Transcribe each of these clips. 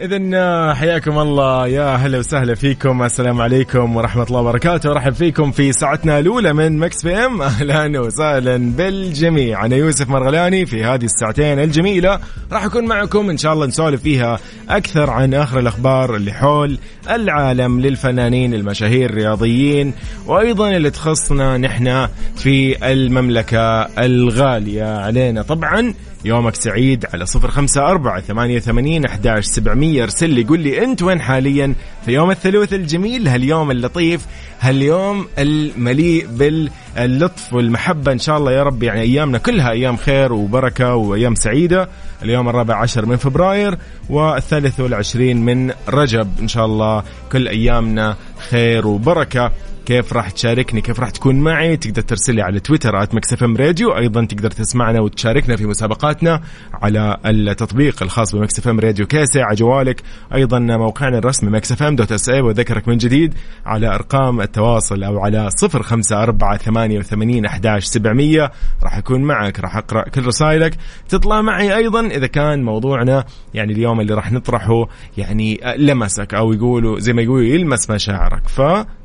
إذا حياكم الله. يا هلا وسهلا فيكم. السلام عليكم ورحمة الله وبركاته. أرحب فيكم في ساعتنا الأولى من Mix PM. أهلا وسهلا بالجميع. أنا يوسف مرغلاني في هذه الساعتين الجميلة. راح أكون معكم إن شاء الله نسولف فيها أكثر عن آخر الأخبار اللي حول العالم للفنانين المشاهير الرياضيين وأيضا اللي تخصنا نحن في المملكة الغالية علينا. طبعا يومك سعيد على صفر خمسة أربعة ثمانية ثمانين أحداش سبعمية. ارسل لي قول لي أنت وين حاليا في يوم الثلاث الجميل؟ هاليوم اللطيف هاليوم المليء باللطف والمحبة. إن شاء الله يا رب يعني أيامنا كلها أيام خير وبركة وأيام سعيدة. اليوم الرابع عشر من فبراير والثالث والعشرين من رجب. إن شاء الله كل أيامنا خير وبركة. كيف راح تشاركني كيف راح تكون معي تقدر ترسل لي على تويتر at Mix FM Radio. أيضا تقدر تسمعنا وتشاركنا في مسابقاتنا على التطبيق الخاص ب Mix FM Radio كاسة على جوالك أيضا موقعنا الرسمي Mix FM dot SA وذكرك من جديد على أرقام التواصل أو على صفر خمسة أربعة ثمانية وثمانين أحداش سبعمية. راح أكون معك راح أقرأ كل رسائلك. تطلع معي أيضا إذا كان موضوعنا يعني اليوم اللي راح نطرحه يعني لمسك أو يقولوا زي ما يقولوا يلمس مشاعرك.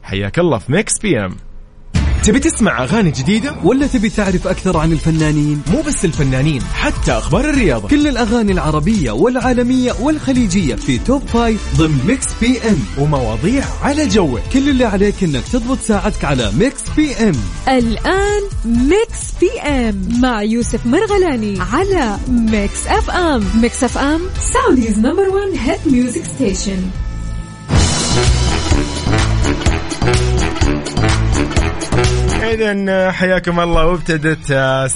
فحياك الله في Mix PM تبي تسمع أغاني جديدة؟ ولا تبي تعرف أكثر عن الفنانين؟ مو بس الفنانين حتى أخبار الرياضة. كل الأغاني العربية والعالمية والخليجية في top five ضمن Mix PM ومواضيع على جوك. كل اللي عليك إنك تضبط ساعتك على ميكس بي ام الآن ميكس بي ام مع يوسف مرغلاني على Mix FM Mix FM Saudi's number 1 hit music station إذا حياكم الله وابتدت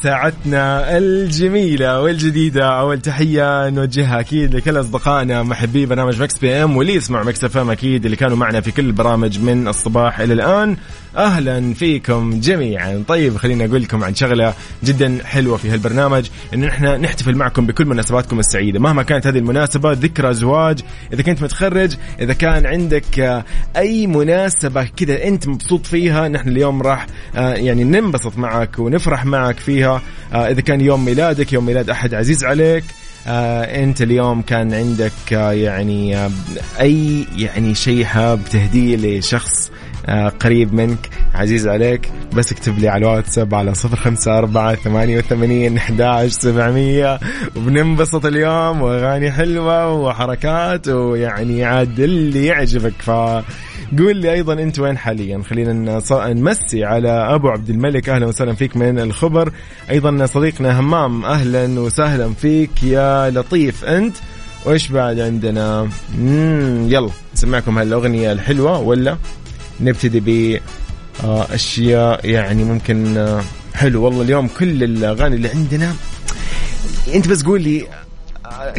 ساعتنا الجميلة والجديدة. أول تحية نوجهها أكيد لكل أصدقائنا محبي برنامج Mix PM واللي يسمعوا Mix FM أكيد اللي كانوا معنا في كل البرامج من الصباح إلى الآن. أهلا فيكم جميعا. طيب خليني أقول لكم عن شغلة جدا حلوة في هالبرنامج إنه نحن نحتفل معكم بكل مناسباتكم السعيدة. مهما كانت هذه المناسبة ذكرى زواج إذا كنت متخرج إذا كان عندك أي مناسبة كذا أنت مبسوط فيها نحن اليوم راح يعني ننبسط معك ونفرح معك فيها. إذا كان يوم ميلادك يوم ميلاد أحد عزيز عليك آه أنت اليوم كان عندك آه يعني آه أي يعني شيء حاب تهديه لشخص آه قريب منك. عزيز عليك بس اكتب لي على الواتساب على صفر خمسة أربعة ثمانية وثمانين أحداش سبعمية. وبننبسط اليوم وأغاني حلوة وحركات ويعني عاد اللي يعجبك. ف قول لي أيضا أنت وين حاليا؟ خلينا نمسي على أبو عبد الملك. أهلا وسهلا فيك من الخبر. أيضا صديقنا همام أهلا وسهلا فيك يا لطيف. أنت وإيش بعد عندنا؟ مم يلا نسمعكم هالأغنية الحلوة ولا؟ نبتدي ب اشياء يعني ممكن حلو. والله اليوم كل الأغاني اللي عندنا أنت بس قول لي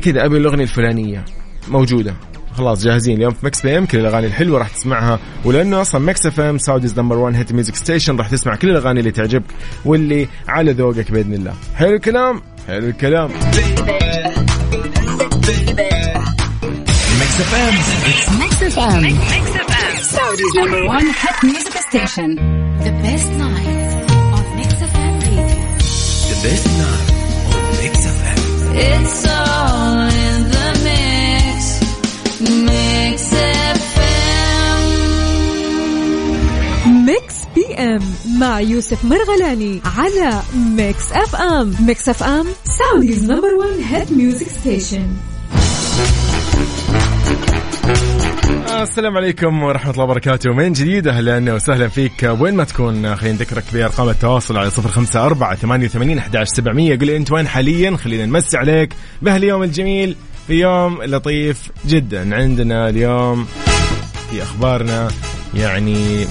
كذا أبي الأغنية الفلانية موجودة. خلاص جاهزين. اليوم في Mix PM كل الأغاني الحلوة راح تسمعها. ولأنه أصلا Mix FM Saudi's number 1 hit music station راح تسمع كل الأغاني اللي تعجبك واللي على ذوقك بإذن الله. حلو الكلام؟ حلو الكلام. Mix FM Mix FM. Mix FM. Saudi's number one hit music station. The best night on Mix FM Radio. The best night on Mix FM It's all in the mix. Mix FM. Mix PM مع يوسف مرغلاني على Mix FM Mix FM Saudi's number 1 hit music station السلام عليكم ورحمة الله وبركاته. من جديد أهلا وسهلا فيك. وين ما تكون خلينا نذكرك بأرقام التواصل على صفر خمسة أربعة ثمانية وثمانين أحداش سبعمية. قل أنت وين حاليا؟ خلينا نمسي عليك. بهاليوم الجميل في يوم لطيف جدا عندنا اليوم في أخبارنا. يعني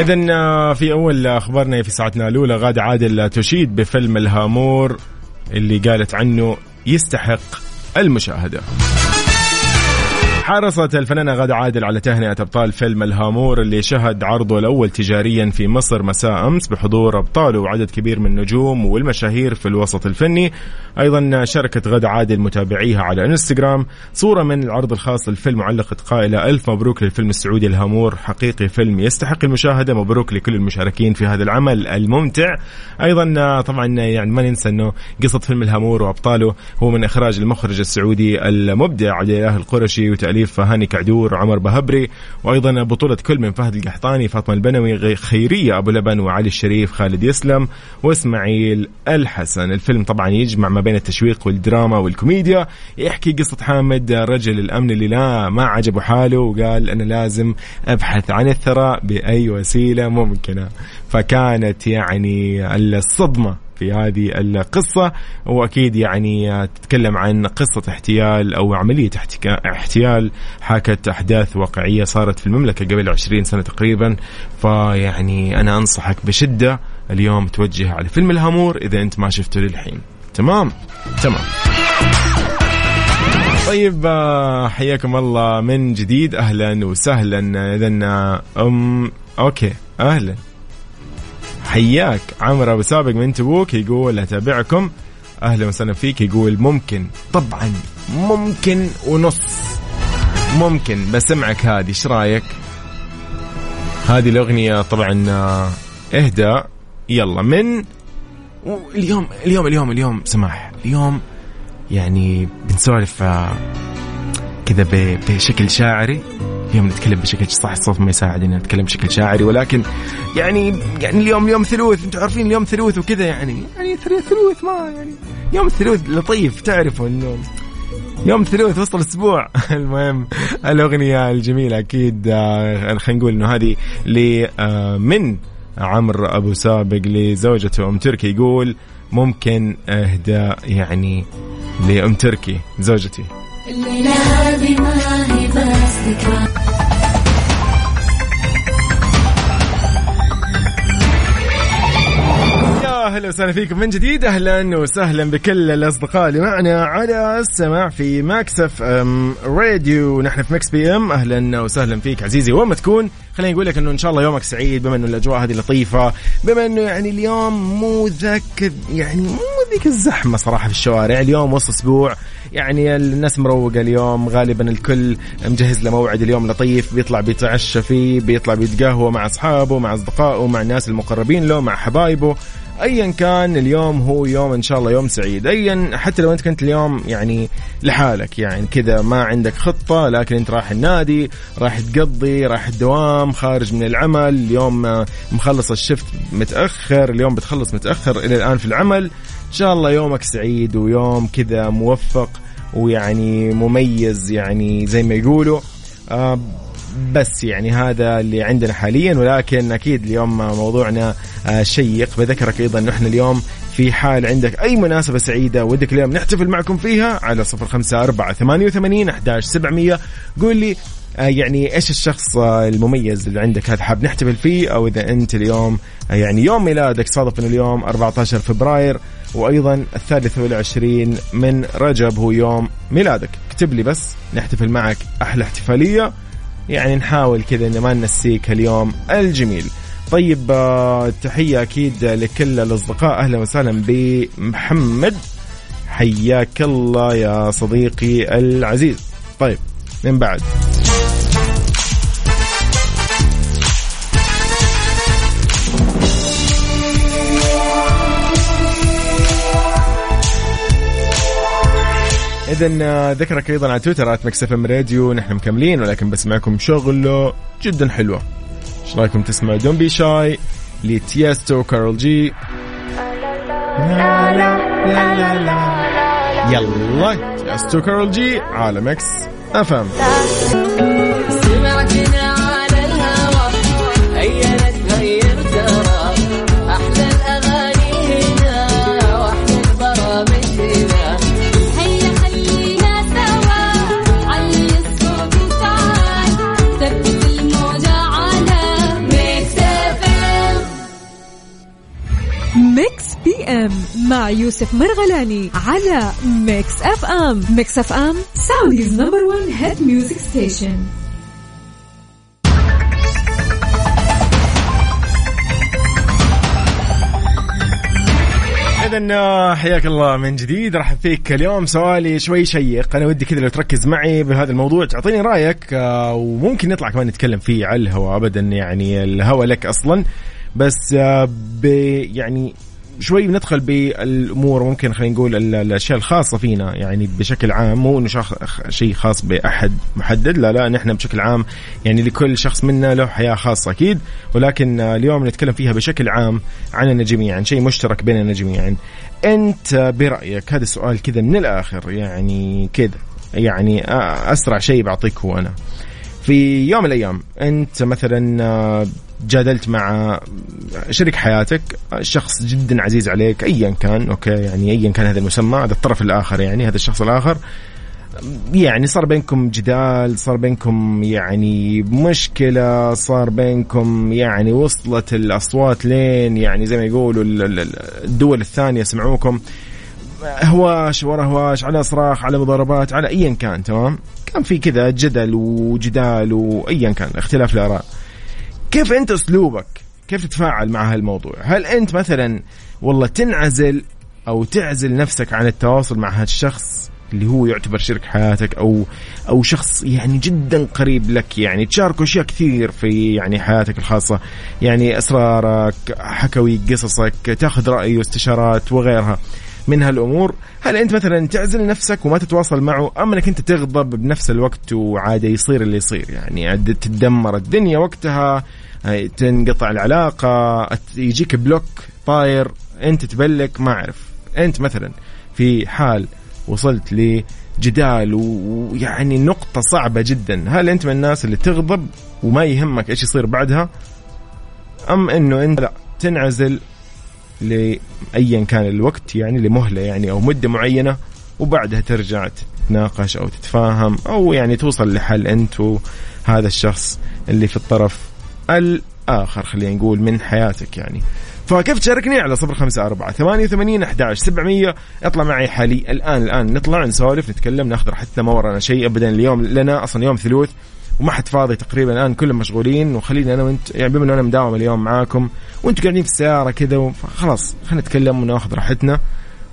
إذا في أول أخبارنا في ساعتنا الأولى غادة عادل تشيد بفيلم الهامور اللي قالت عنه يستحق المشاهدة. حرصت الفنانة غادة عادل على تهنئة أبطال فيلم الهامور اللي شهد عرضه الأول تجاريا في مصر مساء أمس بحضور أبطاله وعدد كبير من النجوم والمشاهير في الوسط الفني. أيضا شاركت غادة عادل متابعيها على إنستغرام. صورة من العرض الخاص للفيلم وعلقت قائلة ألف مبروك للفيلم السعودي الهامور. حقيقي فيلم يستحق المشاهدة. مبروك لكل المشاركين في هذا العمل الممتع. أيضا طبعا يعني ما ننسى أنه قصة فيلم الهامور وأبطاله هو من إخراج المخرج السعودي المبدع عبد القرشي وتأليف هاني كعدور وعمر بهبري وأيضا بطولة كل من فهد القحطاني فاطمة البنوي خيرية أبو لبن وعلي الشريف خالد يسلم وإسماعيل الحسن. الفيلم طبعا يجمع ما بين التشويق والدراما والكوميديا. يحكي قصة حامد رجل الأمن اللي لا ما عجبه حاله وقال أنا لازم أبحث عن الثراء بأي وسيلة ممكنة. فكانت يعني الصدمة. في هذه القصة. وأكيد يعني تتكلم عن قصة احتيال أو عملية احتيال حاكت أحداث واقعية صارت في المملكة قبل 20 سنة تقريبا. فيعني أنا أنصحك بشدة اليوم توجه على فيلم الهامور إذا أنت ما شفته للحين. تمام؟ تمام. طيب آه، حياكم الله من جديد. أهلا وسهلا. اذا أم أوكي أهلا. حياك. عمرو أبو سابق من تبوك يقول أتابعكم. أهلا وسهلا فيك. يقول ممكن. طبعا ممكن ونص. ممكن. بسمعك هذه. إيش رأيك؟ هذه الأغنية طبعا آه، إهدى. يلا من اليوم اليوم اليوم اليوم. سماح. اليوم يعني بنسولف آه، كذا بشكل شاعري. اليوم نتكلم بشكل صح الصوت ما يساعد ان نتكلم بشكل شاعري ولكن يعني يعني اليوم يوم ثلوث أنتم عارفين اليوم ثلوث وكذا يعني يعني ثلوث ما يعني يوم الثلوث لطيف تعرفوا إنه يوم ثلوث وسط الأسبوع. المهم الأغنية الجميلة أكيد آه خلينا نقول إنه هذه آه من عمرو أبو سابق لزوجته أم تركي يقول ممكن أهداء يعني لأم تركي زوجتي. أهلا وسهلا فيكم من جديد. أهلا وسهلا بكل الأصدقاء اللي معنا على السماع في Mix FM Radio. نحن في Mix PM. أهلا وسهلا فيك عزيزي. وين ما تكون خليني أقول لك إنه إن شاء الله يومك سعيد بما إنه الأجواء هذه لطيفة بما إنه يعني اليوم مو ذاك يعني مو ذيك الزحمة صراحة في الشوارع. اليوم وسط أسبوع يعني الناس مروقة اليوم غالبا الكل مجهز له موعد اليوم لطيف بيطلع بيتعشى فيه بيطلع بيتقهوى مع أصحابه مع أصدقائه مع الناس المقربين له مع حبايبه. ايا كان اليوم هو يوم إن شاء الله يوم سعيد. ايا حتى لو أنت كنت اليوم يعني لحالك يعني كذا ما عندك خطة لكن أنت رايح النادي رايح تقضي رايح الدوام خارج من العمل اليوم مخلص الشفت متأخر اليوم بتخلص متأخر إلى الآن في العمل. إن شاء الله يومك سعيد ويوم كذا موفق ويعني مميز يعني زي ما يقولوا. آه بس يعني هذا اللي عندنا حاليا ولكن أكيد اليوم موضوعنا آه، شيق. بذكرك أيضا انه إحنا اليوم في حال عندك أي مناسبة سعيدة ودك اليوم نحتفل معكم فيها على صفر خمسة أربعة ثمانية وثمانين أحداش سبعمية. قول لي آه، يعني إيش الشخص آه، المميز اللي عندك هذا حاب نحتفل فيه؟ أو إذا أنت اليوم يعني يوم ميلادك صادف انه اليوم 14 فبراير وأيضا الثالث والعشرين من رجب هو يوم ميلادك. اكتب لي بس نحتفل معك أحلى احتفالية. يعني نحاول كذا ان ما ننسيك اليوم الجميل. طيب آه، تحية أكيد لكل الأصدقاء. أهلا وسهلا بمحمد. حياك الله يا صديقي العزيز. طيب من بعد. اذا ذكرك أيضا على تويتر at Mix FM Radio. نحن مكملين ولكن بسمعكم شغل جدا حلوة. إيش رأيكم تسمعوا؟ Don't Be Shy لتيستو كارول جي. يلا تيستو كارل جي على مكس افهم M مع يوسف مرغلاني على Mix FM Mix FM Saudi's number 1 hit music station إذن آه، حياك الله من جديد. رحب فيك اليوم. سؤالي شوي شيق. أنا ودي كذا لو تركز معي بهذا الموضوع. تعطيني رأيك آه، وممكن نطلع كمان نتكلم فيه على الهواء. ابدا يعني الهواء لك أصلا. بس آه، ب يعني شوي بندخل بالأمور ممكن خلينا نقول ال- الأشياء الخاصة فينا يعني بشكل عام مو إنه شيء خاص بأحد محدد لا لا نحن بشكل عام يعني لكل شخص منا له حياة خاصة أكيد ولكن اليوم نتكلم فيها بشكل عام عننا جميعا شيء مشترك بيننا جميعا. أنت برأيك هذا السؤال كذا من الآخر يعني كذا يعني أسرع شيء بعطيك هو أنا. في يوم من الأيام أنت مثلا جادلت مع شريك حياتك شخص جدا عزيز عليك ايا كان أوكي يعني ايا كان هذا المسمى هذا الطرف الآخر يعني هذا الشخص الآخر. يعني صار بينكم جدال صار بينكم يعني مشكلة صار بينكم يعني وصلت الأصوات لين يعني زي ما يقولوا ال- ال- ال- الدول الثانية سمعوكم. هواش ورا هواش على صراخ على مضاربات على ايا كان تمام؟ كان في كذا جدل وجدال وايا كان اختلاف الآراء. كيف أنت أسلوبك؟ كيف تتفاعل مع هالموضوع؟ هل أنت مثلا والله تنعزل أو تعزل نفسك عن التواصل مع هذا الشخص اللي هو يعتبر شريك حياتك أو أو شخص يعني جدا قريب لك؟ يعني تشاركه أشياء كثير في يعني حياتك الخاصة يعني أسرارك حكوي قصصك تأخذ رأي واستشارات وغيرها. من هالأمور. هل أنت مثلا تعزل نفسك وما تتواصل معه أم أنك أنت تغضب بنفس الوقت وعادي يصير اللي يصير؟ يعني تتدمر الدنيا وقتها هاي تنقطع العلاقة يجيك بلوك طاير أنت تبلك ما أعرف. أنت مثلا في حال وصلت لجدال ويعني نقطة صعبة جدا هل أنت من الناس اللي تغضب وما يهمك إيش يصير بعدها؟ أم أنه أنت لا تنعزل لأيا كان الوقت يعني لمهلة يعني أو مدة معينة وبعدها ترجع تتناقش أو تتفاهم أو يعني توصل لحل أنت وهذا الشخص اللي في الطرف الآخر خلينا نقول من حياتك يعني. فكيف تشاركني؟ على صفر خمسة أربعة ثمانية وثمانين أحداش سبعمية. اطلع معي حالي الآن الآن نطلع نسولف نتكلم ناخذ راحتنا ما ورانا شيء أبدا. اليوم لنا أصلا يوم ثلوث. وما حد فاضي تقريبا الآن كلهم مشغولين. وخليني أنا وانت يعني بما إنه أنا مداوم اليوم معاكم وأنتم قاعدين في السيارة كذا خلاص خلينا نتكلم وناخذ راحتنا.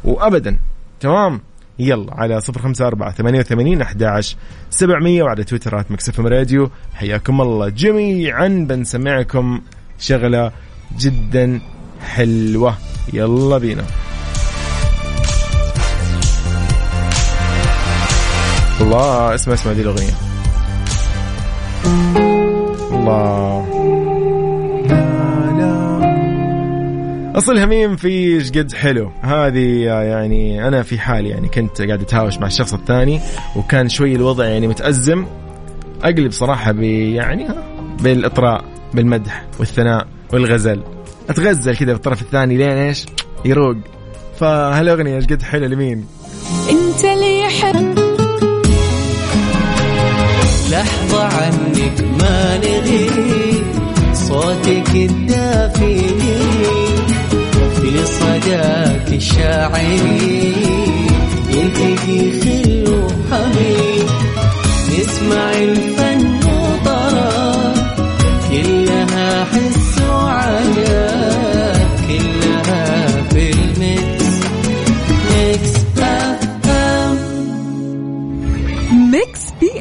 وابدا تمام؟ يلا على صفر خمسة أربعة ثمانية وثمانين أحداش سبعمية وعلى تويترات مكسفم راديو. حياكم الله جميعا. بنسمعكم شغلة جدا حلوة. يلا بينا. الله اسمع اسمع دي الأغنية. الله. أصل هميم في قد حلو. هذه يعني أنا في حالي يعني كنت قاعد أتهاوش مع الشخص الثاني وكان شوي الوضع يعني متأزم. أقلب صراحة ب يعني ها، بالإطراء بالمدح والثناء والغزل. أتغزل كذا بالطرف الثاني لين إيش؟ يروق. فهالأغنية إيش قد حلو لمين؟ أنت اللي يحب لحظة عنك ما نغيب صوتك الدافي في صداك الشاعري يلتقي خل وحبيب نسمع الفن وطرب كلها حس وعجب كلها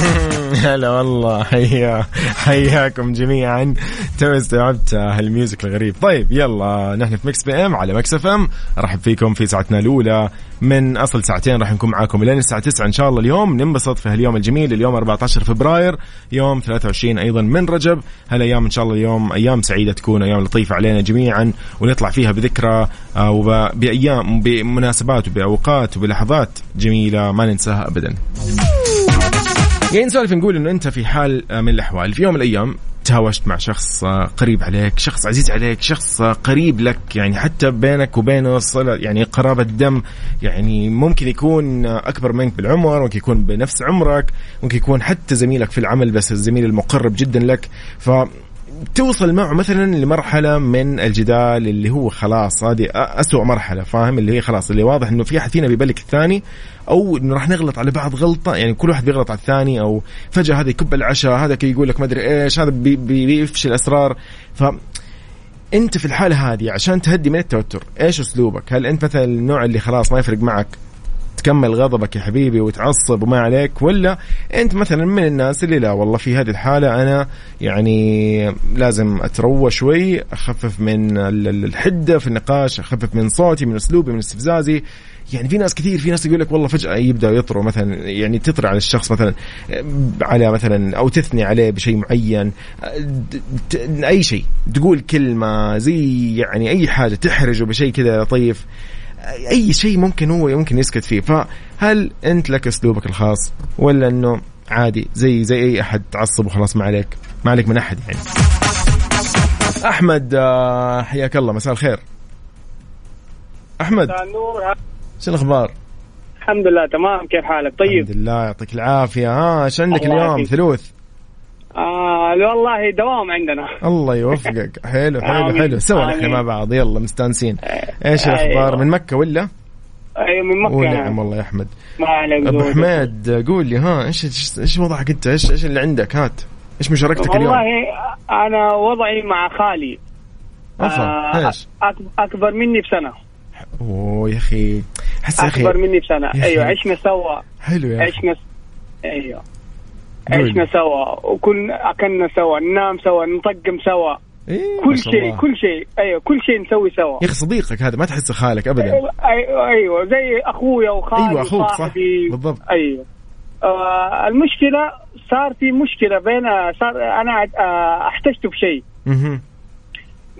هلا والله حيا حياكم جميعا. تو استوعبت هال music الغريب. طيب يلا نحن في Mix PM على Mix FM. ارحب فيكم في ساعتنا الأولى. من أصل ساعتين راح نكون معاكم لين الساعة 9 إن شاء الله اليوم. ننبسط في هاليوم الجميل اليوم 14 فبراير يوم 23 أيضا من رجب. هالأيام إن شاء الله اليوم أيام سعيدة تكون أيام لطيفة علينا جميعا. ونطلع فيها بذكرى آه، وب- بأيام بمناسبات وبأوقات وبلحظات جميلة ما ننساها ابدا. يعني نسولف نقول إنه أنت في حال من الأحوال في يوم من الأيام تهاوشت مع شخص آه، قريب عليك شخص عزيز عليك شخص آه، قريب لك يعني حتى بينك وبينه صلة يعني قرابة دم يعني ممكن يكون آه، أكبر منك بالعمر ممكن يكون بنفس عمرك ممكن يكون حتى زميلك في العمل بس الزميل المقرب جدا لك. ف توصل معه مثلا لمرحلة من الجدال اللي هو خلاص هذه أسوأ مرحلة فاهم؟ اللي هي خلاص اللي واضح إنه في أحد فينا بيبلك الثاني أو إنه راح نغلط على بعض غلطة يعني كل واحد بيغلط على الثاني أو فجأة هذا يكب العشاء هذا يقول لك ما أدري إيش هذا بي بيفشي الأسرار. ف أنت في الحالة هذه عشان تهدي من التوتر إيش أسلوبك؟ هل أنت مثلا النوع اللي خلاص ما يفرق معك تكمل غضبك يا حبيبي وتعصب وما عليك ولا أنت مثلا من الناس اللي لا والله في هذه الحالة أنا يعني لازم أتروى شوي أخفف من الحدة في النقاش أخفف من صوتي من أسلوبي من استفزازي. يعني في ناس كثير في ناس يقول لك والله فجأة يبدأ يطروا مثلا يعني تطري على الشخص مثلا على مثلا أو تثني عليه بشيء معين. أي شيء تقول كلمة زي يعني أي حاجة تحرجه بشيء كذا لطيف أي شيء ممكن هو ممكن يسكت فيه. فهل أنت لك أسلوبك الخاص ولا إنه عادي زي زي أي أحد تعصب وخلاص ما عليك ما عليك من أحد يعني؟ أحمد آه، حياك الله مساء الخير. أحمد. شو الأخبار؟ الحمد لله تمام. كيف حالك؟ طيب. الحمد لله يعطيك العافية. ها إيش عندك اليوم؟ ثلوث؟ آه والله دوام عندنا. الله يوفقك. حلو حلو حلو. سوا نحن مع بعض. يلا مستانسين. إيش أيوة. الأخبار؟ من مكة ولا؟ أيوه من مكة. ونعم والله يا أحمد. ما عليك أبو حميد قول لي ها إيش إيش وضعك أنت؟ إيش إيش اللي عندك؟ هات. إيش مشاركتك اليوم؟ والله أنا وضعي مع خالي. أفا آه إيش؟ أكبر مني بسنة. أوه يا أخي. حس أكبر مني بسنة. أيوه عشنا سوا. حلو يا عشنا أيوه. عشنا سوا. وكل أكلنا سوا ننام سوا نطقم سوا. إيه كل شيء كل شيء. أيوه كل شيء نسوي سوا. يا أخي صديقك هذا ما تحسه خالك ابدا. أيوه أيوه, أيوة. زي أخويا وخالي أيوه أخوك صح. بالضبط. أيوه. آه المشكلة صار في مشكلة بين صار أنا آه احتجت بشيء.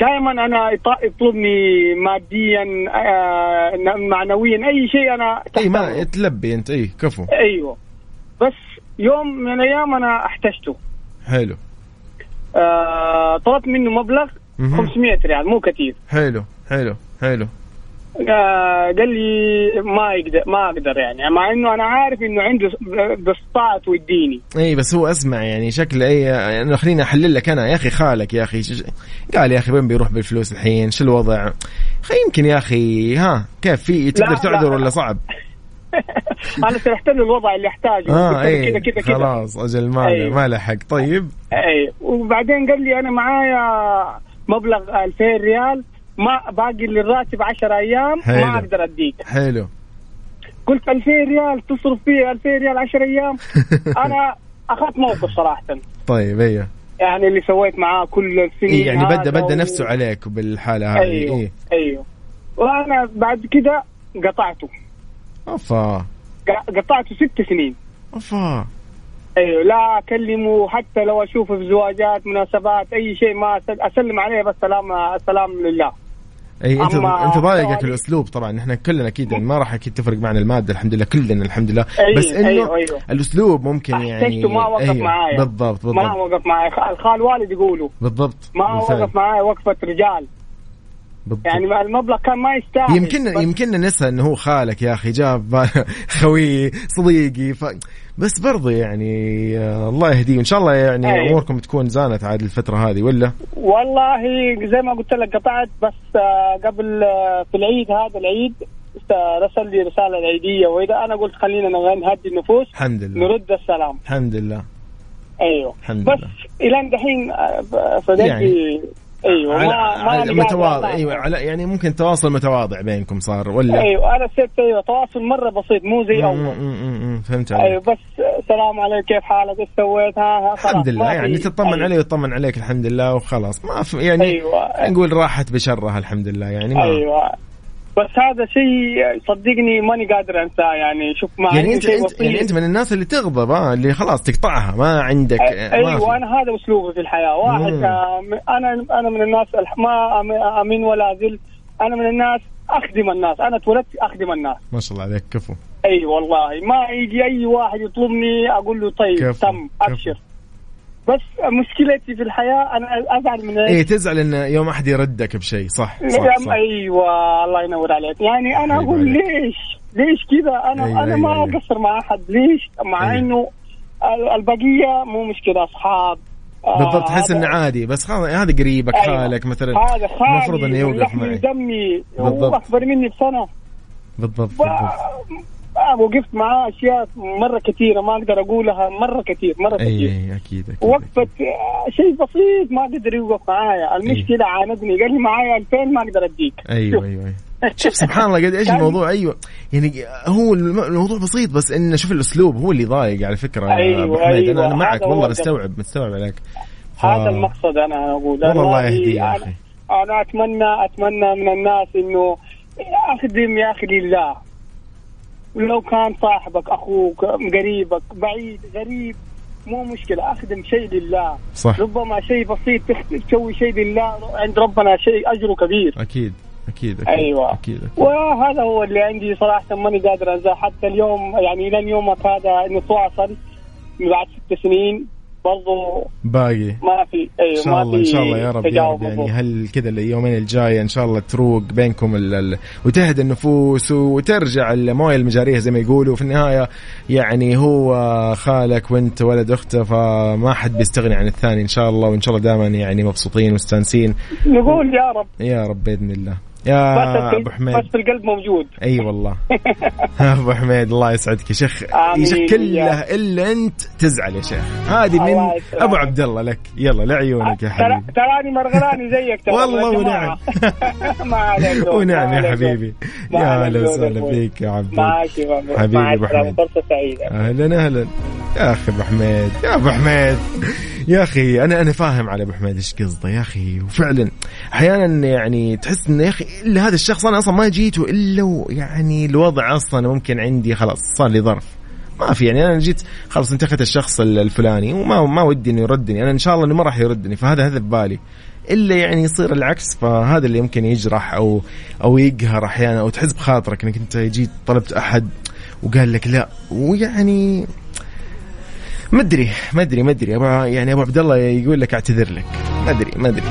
دائما أنا يطلبني ماديا آه معنويا أي شيء أنا إي ما تلبي أنت إي كفو. أيوه. بس يوم من الأيام أنا احتجته. حلو. آه طلبت منه مبلغ 500 ريال مو كثير. حلو حلو حلو. قال لي ما يقدر ما أقدر يعني مع إنه أنا عارف إنه عنده باستطاعته يديني اي بس هو أسمع يعني شكل اي يعني خليني أحلل لك أنا. يا أخي خالك يا أخي قال يا أخي وين بيروح بالفلوس الحين؟ شو الوضع؟ خي يمكن يا أخي ها كيف؟ في تقدر تعذر ولا صعب؟ أنا شرحت له الوضع اللي أحتاجه. آه إيه كذا كذا كذا. خلاص أجل ما أيه. ما لحق. طيب. اي وبعدين قال لي أنا معايا مبلغ 2000 ريال ما باقي لي الراتب 10 أيام حلو. ما أقدر أديك. حلو. قلت 2000 ريال تصرف فيه 2000 ريال 10 أيام. أنا أخذت موقف صراحة. طيب أيوه. يعني اللي سويت معاه كل السنين إيه يعني بدا بدأ و... نفسه عليك بالحالة هذه. أيوه إيه؟ أيوه. وأنا بعد كده قطعته. أفا. قطعته ست سنين. أفا. أيوه لا أكلمه حتى لو أشوفه في زواجات مناسبات أي شيء ما أسلم عليه بس سلام السلام لله. اي انت أنت ضايقك الأسلوب طبعا. إحنا كلنا أكيد يعني ما راح أكيد تفرق معنا المادة الحمد لله كلنا الحمد لله أيوة بس إنه أيوة أيوة. الأسلوب ممكن يعني ما وقف أيوة معايا. بالضبط بالضبط. ما وقف معايا. الخال والد يقولوا. بالضبط ما بالفعل. وقف معايا وقفة رجال. بالضبط. يعني المبلغ كان ما يستاهل. يمكن يمكن ننسى إنه هو خالك يا أخي جاب خوي صديقي ف... بس برضه يعني آه الله يهديه إن شاء الله يعني أيه. أموركم تكون زانت عاد الفترة هذه ولا؟ والله زي ما قلت لك قطعت بس آه قبل آه في العيد هذا العيد رسل لي رسالة العيدية وإذا أنا قلت خلينا نهدي النفوس الحمد لله نرد السلام الحمد لله أيوه الحمد بس لله. إلى دحين صديقي يعني أيوه على ما ما متواضع. أيوه على يعني ممكن تواصل متواضع بينكم صار ولا؟ أيوه أنا صرت أيوه تواصل مرة بسيط مو زي أول. فهمت عليك. أيوه بس السلام عليك كيف حالك إيش سويت؟ ها الحمد لله يعني تطمن أيوة. عليه ويطمن عليك الحمد لله وخلاص. ما في يعني أيوة. نقول راحت بشرها الحمد لله يعني ما أيوه. بس هذا شيء صدقني ماني قادر أنساه يعني شوف ما يعني انت, انت يعني أنت من الناس اللي تغضب اللي خلاص تقطعها ما عندك أيوه ما أنا هذا أسلوبي في الحياة. واحد أنا أنا من الناس ما أمين ولا ذل أنا من الناس أخدم الناس. أنا اتولدت أخدم الناس. ما شاء الله عليك كفو. أي أيوة والله ما يجي أي واحد يطلبني أقول له طيب كفو. تم أبشر. بس مشكلتي في الحياة أنا أزعل من إيه تزعل إن يوم أحد يردك بشيء صح صح, صح. أيوه الله ينور عليك يعني أنا أقول عليك. ليش ليش كذا أنا أيوة أنا أيوة ما أيوة. أقصر مع أحد ليش مع أيوة. إنه ال- البقية مو مشكلة أصحاب آه، بالضبط تحس هذا- انه عادي بس خلاص هذا قريبك أيوة. خالك مثلا هذا خالي المفروض إنه يوقف معي ودمي بالضبط. هو أكبر مني بسنة بالضبط. بالضبط آه، وقفت معاه أشياء مرة كثيرة ما أقدر أقولها مرة كثير مرة أي كثير. أي أكيد أكيد وقفت آه، شيء بسيط ما قدر يوقف معايا. المشكلة عاندني قال لي معايا 2000 ما أقدر أديك. أيوه أيوه أيوة. شوف سبحان الله قد إيش الموضوع أيوه يعني هو الم- الموضوع بسيط بس انه شوف الأسلوب هو اللي ضايق على فكرة أيوة، ابو حميد. أنا أيوة، أنا معك والله. مستوعب مستوعب عليك. ف- هذا المقصد أنا أقول. والله الله يهديه يا أنا- أخي. أنا أتمنى أتمنى من الناس إنه أخدم يا أخي لله. ولو كان صاحبك أخوك قريبك بعيد غريب مو مشكلة أخدم شيء لله صح ربما شيء بسيط تسوي شيء لله عند ربنا شيء أجره كبير أكيد أكيد أكيد أيوة. أكيد, أكيد. وهذا هو اللي عندي صراحة ماني قادر أنساه حتى اليوم يعني لين يومك هذا نتواصل بعد ست سنين برضو باقي. ما في أيوه إن شاء الله إن شاء الله يا رب يا رب يعني مضبوط. هل كذا اليومين الجاية إن شاء الله تروق بينكم ال ال وتهدى النفوس وترجع الموية المجارية زي ما يقولوا. في النهاية يعني هو خالك وأنت ولد أخته فما حد بيستغني عن الثاني إن شاء الله. وإن شاء الله دائما يعني مبسوطين ومستانسين نقول يا رب. يا رب بإذن الله. يا أبو حميد. بس في القلب موجود. أي والله. أبو حميد الله يسعدك يا شيخ. يا شيخ كله إلا أنت تزعل يا شيخ. هذه من. أبو عبد الله لك. يلا لعيونك يا حبيبي. تراني مرغلاني زيك ترى والله ونعم. ما يا. حبيبي. يا أهلا وسهلا. فيك يا عبد. حبيبي السلامة. حميد. فرصة سعيدة. أهلا أهلا يا أخي أبو حميد. يا أبو حميد. يا أخي أنا أنا فاهم على أبو حميد إيش قصده يا أخي وفعلا أحيانا يعني تحس إنه يا أخي إلا هذا الشخص أنا أصلا ما جيته إلا يعني الوضع أصلا ممكن عندي خلاص صار لي ظرف. ما في يعني أنا جيت خلاص انتخت الشخص ال- الفلاني وما ما ودي إنه يردني أنا إن شاء الله إنه ما راح يردني فهذا هذا ببالي إلا يعني يصير العكس فهذا اللي يمكن يجرح أو أو يقهر أحيانا أو تحس بخاطرك إنك أنت جيت طلبت أحد وقال لك لا ويعني ادري ما ادري أبو- يعني أبو عبد الله يقول لك أعتذر لك. ما ادري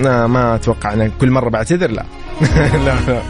لا ما أتوقع أنا كل مرة بعتذر لا. لا لا.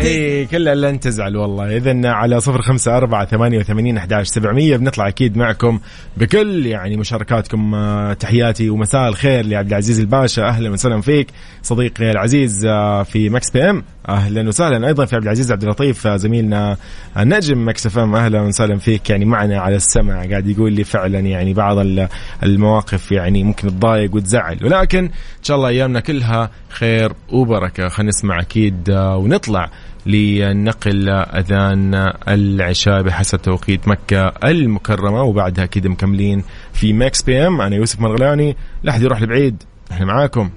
اي كلا لن تزعل والله. اذا على صفر خمسة أربعة ثمانية وثمانين أحداش سبعمية بنطلع أكيد معكم بكل يعني مشاركاتكم آه، تحياتي ومساء الخير لعبد العزيز الباشا. أهلا وسهلا فيك. صديقي العزيز آه، في Mix PM. أهلا وسهلا. أيضا في عبد العزيز عبد اللطيف آه، زميلنا النجم Mix FM. أهلا وسهلا فيك. يعني معنا على السمع قاعد يقول لي فعلا يعني بعض ال- المواقف يعني ممكن تضايق وتزعل. ولكن إن شاء الله أيامنا كلها خير وبركة. خلينا نسمع أكيد ونطلع لنقل أذان العشاء بحسب توقيت مكة المكرمة وبعدها أكيد مكملين في Mix PM. أنا يوسف مرغلاني لا أحد يروح لبعيد. إحنا معاكم.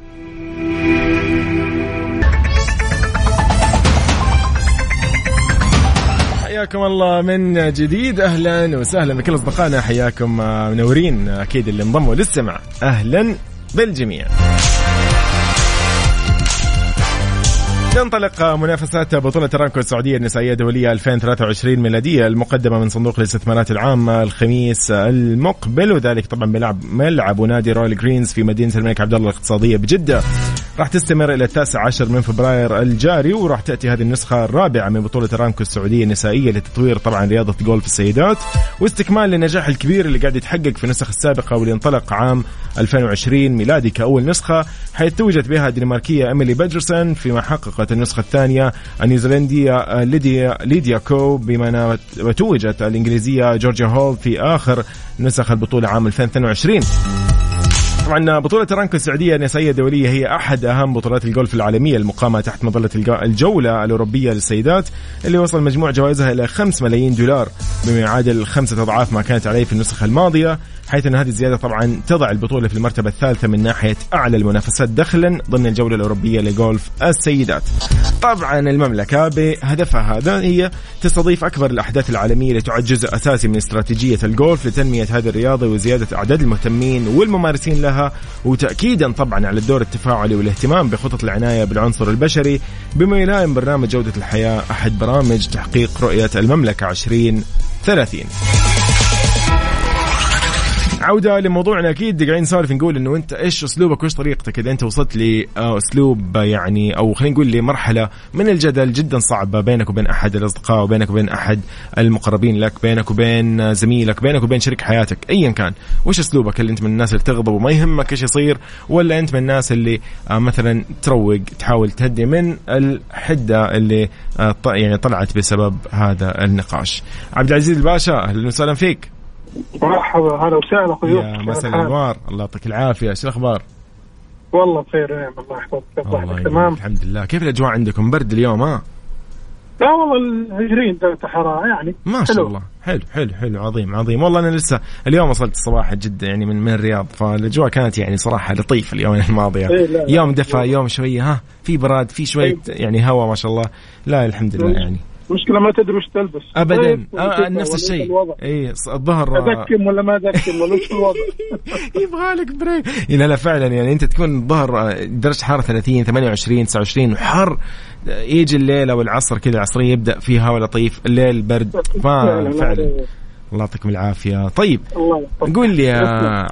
حياكم الله من جديد. أهلا وسهلا بكل أصدقائنا. حياكم آه، منورين. أكيد اللي انضموا للسمع أهلا بالجميع. تنطلق منافسات بطولة أرامكو السعودية النسائية الدولية 2023 ميلادية المقدمة من صندوق الاستثمارات العامة الخميس المقبل وذلك طبعا بلعب ملعب نادي رويال جرينز في مدينة الملك عبد الله الاقتصادية بجدة. راح تستمر إلى التاسع عشر من فبراير الجاري وراح تأتي هذه النسخة الرابعة من بطولة أرامكو السعودية النسائية لتطوير طبعا رياضة جولف السيدات واستكمال للنجاح الكبير اللي قاعد يتحقق في النسخ السابقة واللي انطلق عام 2020 ميلادي كأول نسخة حيث توجت بها الدنماركية إيميلي بيدرسون فيما حققت النسخة الثانية. النيوزيلندية آه، ليديا ليديا كو بما وتوجت الإنجليزية جورجيا هول في آخر نسخ البطولة عام 2022 طبعا بطولة أرامكو السعودية النسائية الدولية هي أحد أهم بطولات الجولف العالمية المقامة تحت مظلة الج- الجولة الأوروبية للسيدات اللي وصل مجموع جوائزها إلى 5 ملايين دولار بما يعادل خمسة أضعاف ما كانت عليه في النسخة الماضية. حيث أن هذه الزيادة طبعا تضع البطولة في المرتبة الثالثة من ناحية أعلى المنافسات دخلا ضمن الجولة الأوروبية لجولف السيدات. طبعا المملكة بهدفها هذا هي تستضيف أكبر الأحداث العالمية لتعد جزء أساسي من استراتيجية الجولف لتنمية هذه الرياضة وزيادة أعداد المهتمين والممارسين لها وتأكيدا طبعا على الدور التفاعلي والاهتمام بخطط العناية بالعنصر البشري بما يلائم برنامج جودة الحياة أحد برامج تحقيق رؤية المملكة 2030 عودة لموضوعنا أكيد. قاعدين نسولف نقول إنه أنت إيش أسلوبك وإيش طريقتك؟ إذا أنت وصلت لأسلوب يعني أو خلينا نقول لمرحلة من الجدل جدا صعبة بينك وبين أحد الأصدقاء وبينك وبين أحد المقربين لك بينك وبين زميلك بينك وبين شريك حياتك أيا كان. وإيش أسلوبك؟ هل أنت من الناس اللي تغضب وما يهمك إيش يصير ولا أنت من الناس اللي آه، مثلا تروق تحاول تهدي من الحدة اللي آه، يعني طلعت بسبب هذا النقاش. عبد العزيز الباشا أهلا وسهلا فيك. مرحبا هلا وسهلا أخوي يا مساء الانوار الله يعطيك العافية. إيش الأخبار؟ والله بخير نعم الله يحفظك الله. تمام؟ الحمد لله. كيف الأجواء عندكم؟ برد اليوم ها؟ لا والله الهجرين درجة حرارة يعني ما شاء حلو. الله. حلو حلو حلو عظيم عظيم. والله أنا لسه اليوم وصلت الصباح جدا يعني من من الرياض فالأجواء كانت يعني صراحة لطيفة اليومين الماضية. إيه، لا، لا. يوم دفى يوم شوية ها؟ في براد في شوية يعني هواء ما شاء الله. لا الحمد لله يعني. مشكلة ما تدري وش تلبس. ابدا. طيب، آه وكذا، نفس الشيء؟ اي الظهر آه، أذكم ولا ما أذكم؟ ولا وش الوضع؟ يبغى لك بريك لا لا فعلا يعني أنت تكون الظهر درجة حرارة 30 28 29 وحر يجي الليل أو العصر كذا العصرية يبدأ في هواء لطيف الليل برد. فعلا، الله يعطيكم العافية. طيب. قول لي يا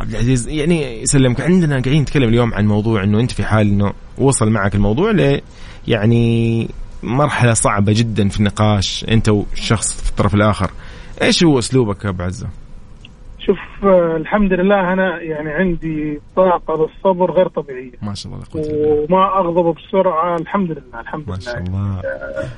عبد العزيز يعني يسلمك عندنا قاعدين نتكلم اليوم عن موضوع إنه أنت في حال إنه وصل معك الموضوع ل يعني مرحلة صعبة جدا في النقاش. أنت والشخص في الطرف الآخر. إيش هو أسلوبك يا أبو عزة؟ شوف الحمد لله أنا يعني عندي طاقة بالصبر غير طبيعية. ما شاء الله وما أغضب بسرعة الحمد لله الحمد ما شاء لله. الله.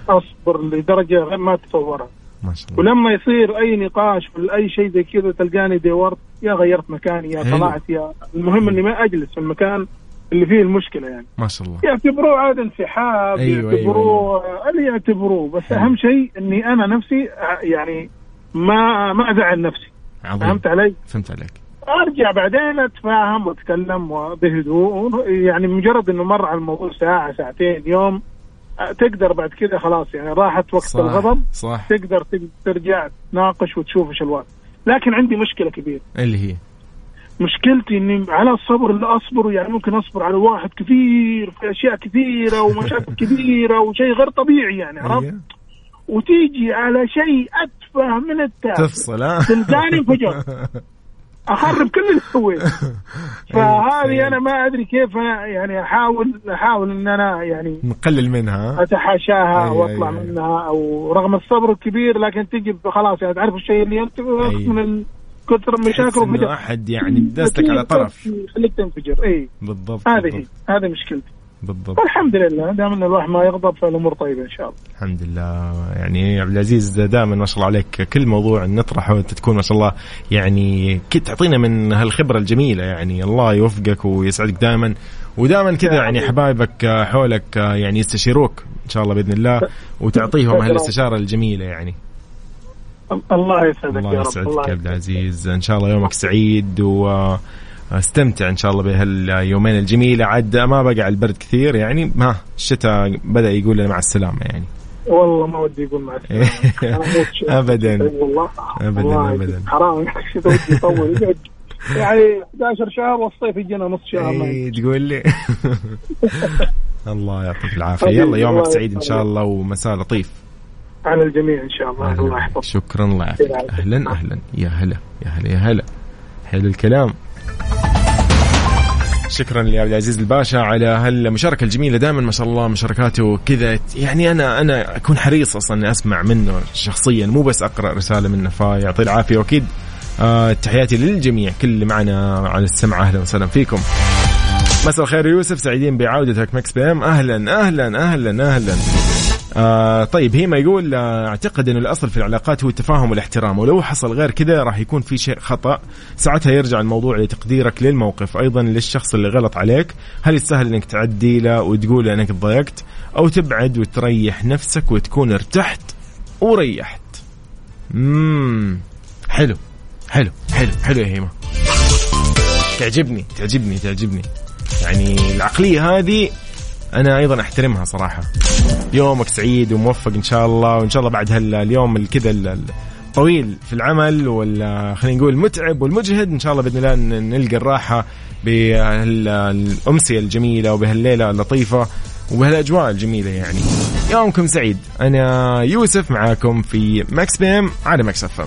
أصبر لدرجة غير ما تتصورها. ما شاء الله. ولما يصير أي نقاش ولا أي شيء زي كذا تلقاني دورت يا غيرت مكاني يا. طلعت يا المهم إني ما أجلس في المكان. اللي فيه المشكلة يعني. ما شاء الله. يعتبروه عاد انسحاب أيوة، يعتبروه اللي يعتبروه. بس حلو. أهم شيء إني أنا نفسي يعني ما ما أزعل نفسي. عظيم. فهمت علي؟ فهمت عليك. أرجع بعدين أتفاهم وأتكلم بهدوء يعني مجرد إنه مر على الموضوع ساعة ساعتين يوم تقدر بعد كذا خلاص. يعني راحت وقت صح الغضب صح. تقدر تق- ترجع تناقش وتشوف إيش الوضع. لكن عندي مشكلة كبيرة. اللي هي؟ مشكلتي إني على الصبر اللي أصبره يعني ممكن أصبر على واحد كثير في أشياء كثيرة ومشاكل كثيرة وشيء غير طبيعي يعني عرفت أيوة. وتيجي على شيء أتفه من التافه تفصل ها تلقاني انفجر أخرب كل اللي سويته فهذه أيوة. أنا ما أدري كيف أنا يعني أحاول أحاول إن أنا يعني نقلل منها أتحاشاها أيوة، وأطلع أيوة. منها أو رغم الصبر الكبير لكن تجي خلاص يعني تعرف الشيء اللي أنت أيوة. من كثر إنه وفجأة احد يعني داستك على طرف. يخليك تنفجر. إي. بالضبط هذه هذه مشكلتي. بالضبط. والحمد لله دام إن الواحد ما يغضب فالأمور طيبة إن شاء الله. الحمد لله. يعني يا عبد العزيز دائما ما شاء الله عليك. كل موضوع نطرحه انت تكون ما شاء الله يعني تعطينا من هالخبرة الجميلة يعني. الله يوفقك ويسعدك دائما. ودائما كذا يعني حبايبك حولك يعني يستشيروك إن شاء الله بإذن الله وتعطيهم هالاستشارة الجميلة يعني. الله يسعدك الله يا رب يسعدك يا عبد العزيز. إن شاء الله يومك سعيد و استمتع إن شاء الله بهاليومين الجميلة. عاد ما بقى البرد كثير يعني ها الشتاء بدأ يقول لنا مع السلامة يعني. والله ما ودي يقول مع السلامة. أبداً. والله أبداً، والله أبداً. حرام. ودي يطول. يقعد. يعني 11 شهر والصيف يجينا نص شهر. ما إيه تقول لي. الله يعطيك العافية. يلا يومك سعيد إن شاء. الله ومساء لطيف. على الجميع إن شاء الله. الله يحفظك. شكرا الله يعافيك أهلا أهلا. يا هلا يا هلا يا هلا. حلو الكلام. شكرا لعبد العزيز الباشا على هالمشاركة الجميلة. دائما ما شاء الله مشاركاته كذا. يعني أنا أنا أكون حريص أصلا إني أسمع منه شخصيا. مو بس أقرأ رسالة منه. فيعطيه العافية. وأكيد آه تحياتي للجميع كل اللي معنا على السمع. أهلا وسهلا فيكم. مساء الخير يوسف. سعيدين بعودتك Mix PM. أهلا أهلا أهلا أهلا. آه طيب هيما يقول آه أعتقد انه الأصل في العلاقات هو التفاهم والاحترام ولو حصل غير كذا راح يكون في شيء خطأ. ساعتها يرجع الموضوع لتقديرك للموقف أيضا للشخص اللي غلط عليك. هل يستاهل إنك تعدي له وتقول إنك تضايقت أو تبعد وتريح نفسك وتكون ارتحت وريحت. امم حلو. حلو. حلو. حلو يا هيما. تعجبني تعجبني تعجبني. يعني العقلية هذه أنا أيضا أحترمها صراحة. يومك سعيد وموفق إن شاء الله وإن شاء الله بعد هاليوم الكذا الطويل في العمل ولا خلينا نقول المتعب والمجهد إن شاء الله بإذن الله نلقى الراحة بالامسيه الجميلة وبهالليلة اللطيفة وبهالأجواء الجميلة يعني. يومكم سعيد. أنا يوسف معاكم في Mix PM على Mix F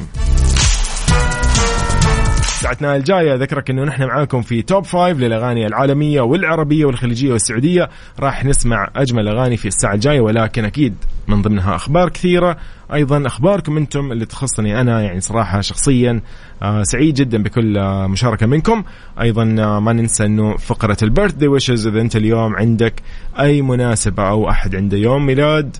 ساعتنا الجاية أذكرك إنه نحن معاكم في top five للأغاني العالمية والعربية والخليجية والسعودية. راح نسمع أجمل أغاني في الساعة الجاية ولكن أكيد من ضمنها أخبار كثيرة. أيضا أخباركم أنتم اللي تخصني أنا يعني صراحة شخصيا آه سعيد جدا بكل مشاركة منكم. أيضا آه ما ننسى إنه فقرة ال birthday wishes إذا أنت اليوم عندك أي مناسبة أو أحد عنده يوم ميلاد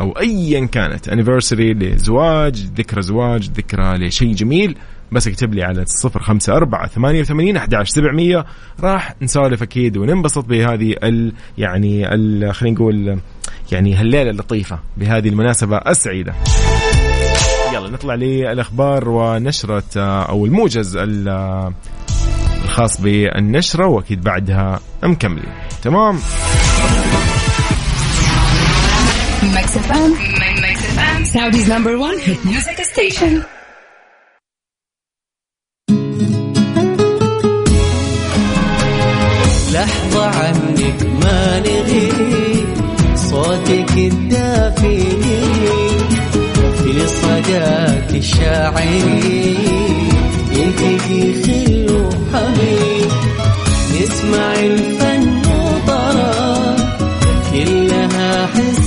أو ايا كانت anniversary لزواج ذكرى زواج ذكرى لشيء جميل بس اكتب لي على صفر خمسة أربعة ثمانية وثمانين أحد سبعمية. راح نسولف أكيد وننبسط بهذه ال يعني ال خلينا نقول يعني هالليلة اللطيفة بهذه المناسبة السعيدة. يلا نطلع للأخبار ونشرة أو الموجز الخاص بالنشرة وأكيد بعدها مكملين. تمام؟ Mix Saudi's number one hit music station. لحظة عنك ما نغيب صوتك الدافئ في صداك الشاعري يلتقي خل وحبيب نسمع الفن وطرا كلها حس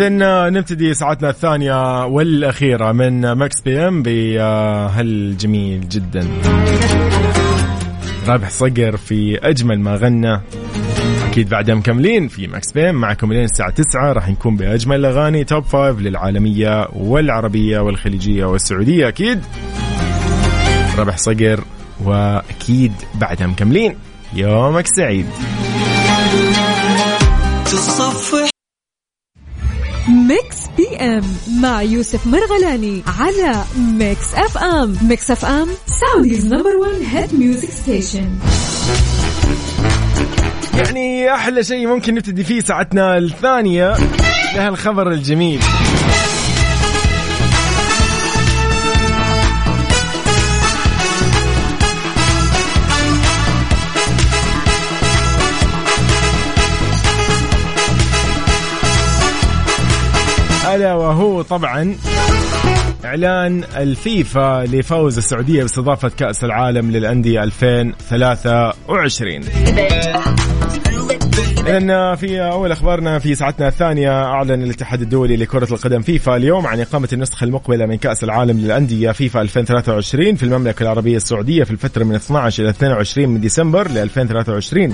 إذا نبتدي ساعتنا الثانية والأخيرة من Mix PM بهالجميل جدا. رابح صقر في أجمل ما غنى. أكيد بعدها مكملين في Mix PM. معكم لين الساعة 9 راح نكون بأجمل الأغاني top 5 للعالمية والعربية والخليجية والسعودية أكيد. رابح صقر وأكيد بعدها مكملين يومك سعيد. Mix PM مع يوسف مرغلاني على Mix FM Mix FM Saudi's number 1 hit music station يعني أحلى شيء ممكن نبتدي فيه ساعتنا الثانية لهالخبر الجميل. الا وهو طبعا إعلان الفيفا لفوز السعودية باستضافة كأس العالم للأندية 2023 إذن في أول أخبارنا في ساعتنا الثانية أعلن الاتحاد الدولي لكرة القدم فيفا اليوم عن إقامة النسخة المقبلة من كأس العالم للأندية فيفا 2023 في المملكة العربية السعودية في الفترة من 12 إلى 22 من ديسمبر ل 2023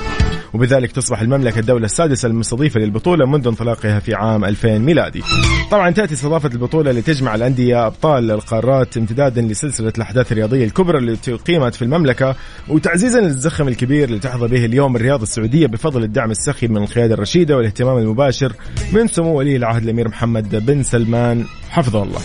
وبذلك تصبح المملكة الدولة السادسة المستضيفة للبطولة منذ انطلاقها في عام 2000 ميلادي. طبعا تأتي استضافة البطولة لتجمع الأندية أبطال القارات امتدادا لسلسلة الأحداث الرياضية الكبرى التي أقيمت في المملكة وتعزيزا للزخم الكبير اللي تحظى به اليوم الرياضة السعودية بفضل الدعم السخي من القيادة الرشيدة والاهتمام المباشر من سمو ولي العهد الأمير محمد بن سلمان حفظه الله.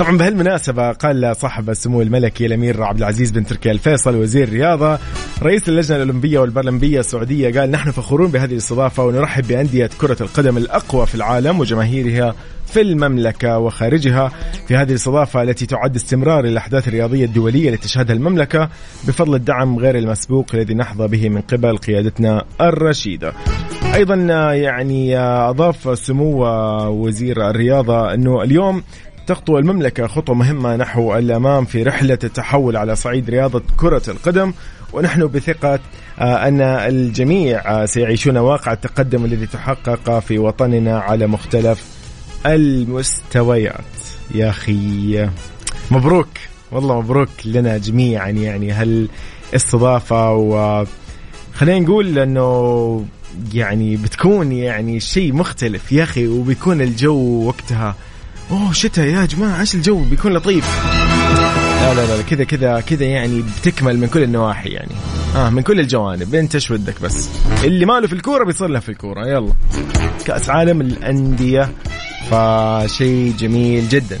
طبعا بهالمناسبة قال صاحب السمو الملكي الأمير عبد العزيز بن تركي الفيصل وزير الرياضة رئيس اللجنة الأولمبية والبارالمبية السعودية قال نحن فخورون بهذه الاستضافة ونرحب بأندية كرة القدم الأقوى في العالم وجماهيرها في المملكة وخارجها في هذه الاستضافة التي تعد استمرار للأحداث الرياضية الدولية التي تشهدها المملكة بفضل الدعم غير المسبوق الذي نحظى به من قبل قيادتنا الرشيدة. أيضا يعني أضاف سمو وزير الرياضة أنه اليوم تخطو المملكة خطوة مهمة نحو الأمام في رحلة التحول على صعيد رياضة كرة القدم ونحن بثقة أن الجميع سيعيشون واقع التقدم الذي تحقق في وطننا على مختلف المستويات. يا أخي مبروك. والله مبروك لنا جميعا. يعني هالاستضافة و خلينا نقول أنه يعني بتكون يعني شيء مختلف يا أخي وبيكون الجو وقتها أوه شتاء يا جماعة إيش الجو؟ بيكون لطيف. لا لا لا كذا كذا كذا يعني بتكمل من كل النواحي يعني. آه من كل الجوانب. انت إيش ودك بس؟ اللي ماله في الكورة بيصير له في الكورة. يلا. كأس عالم الأندية. فشيء جميل جدا.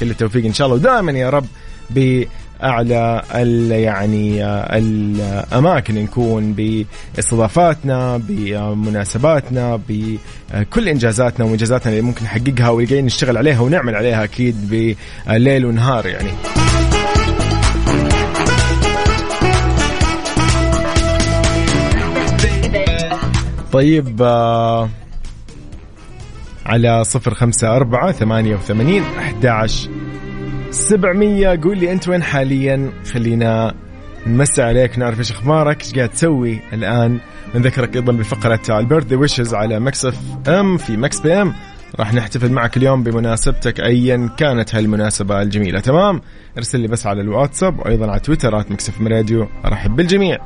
كل التوفيق إن شاء الله. ودائما يا رب بأعلى ال يعني الأماكن نكون باستضافاتنا بمناسباتنا بكل إنجازاتنا وانجازاتنا اللي ممكن نحققها واللي نشتغل عليها ونعمل عليها أكيد بليل ونهار يعني. طيب آه على صفر خمسة أربعة ثمانية وثمانين أحد سبعمية. قول لي أنت وين حاليا؟ خلينا نمسي عليك نعرف إيش أخبارك إيش قاعد تسوي الآن؟ نذكرك أيضا بفقرة ال birthday wishes على Mix FM في Mix PM راح نحتفل معك اليوم بمناسبتك ايا كانت هالمناسبة الجميلة. تمام؟ ارسل لي بس على الواتساب وأيضا على تويتر MixFM Radio أرحب بالجميع.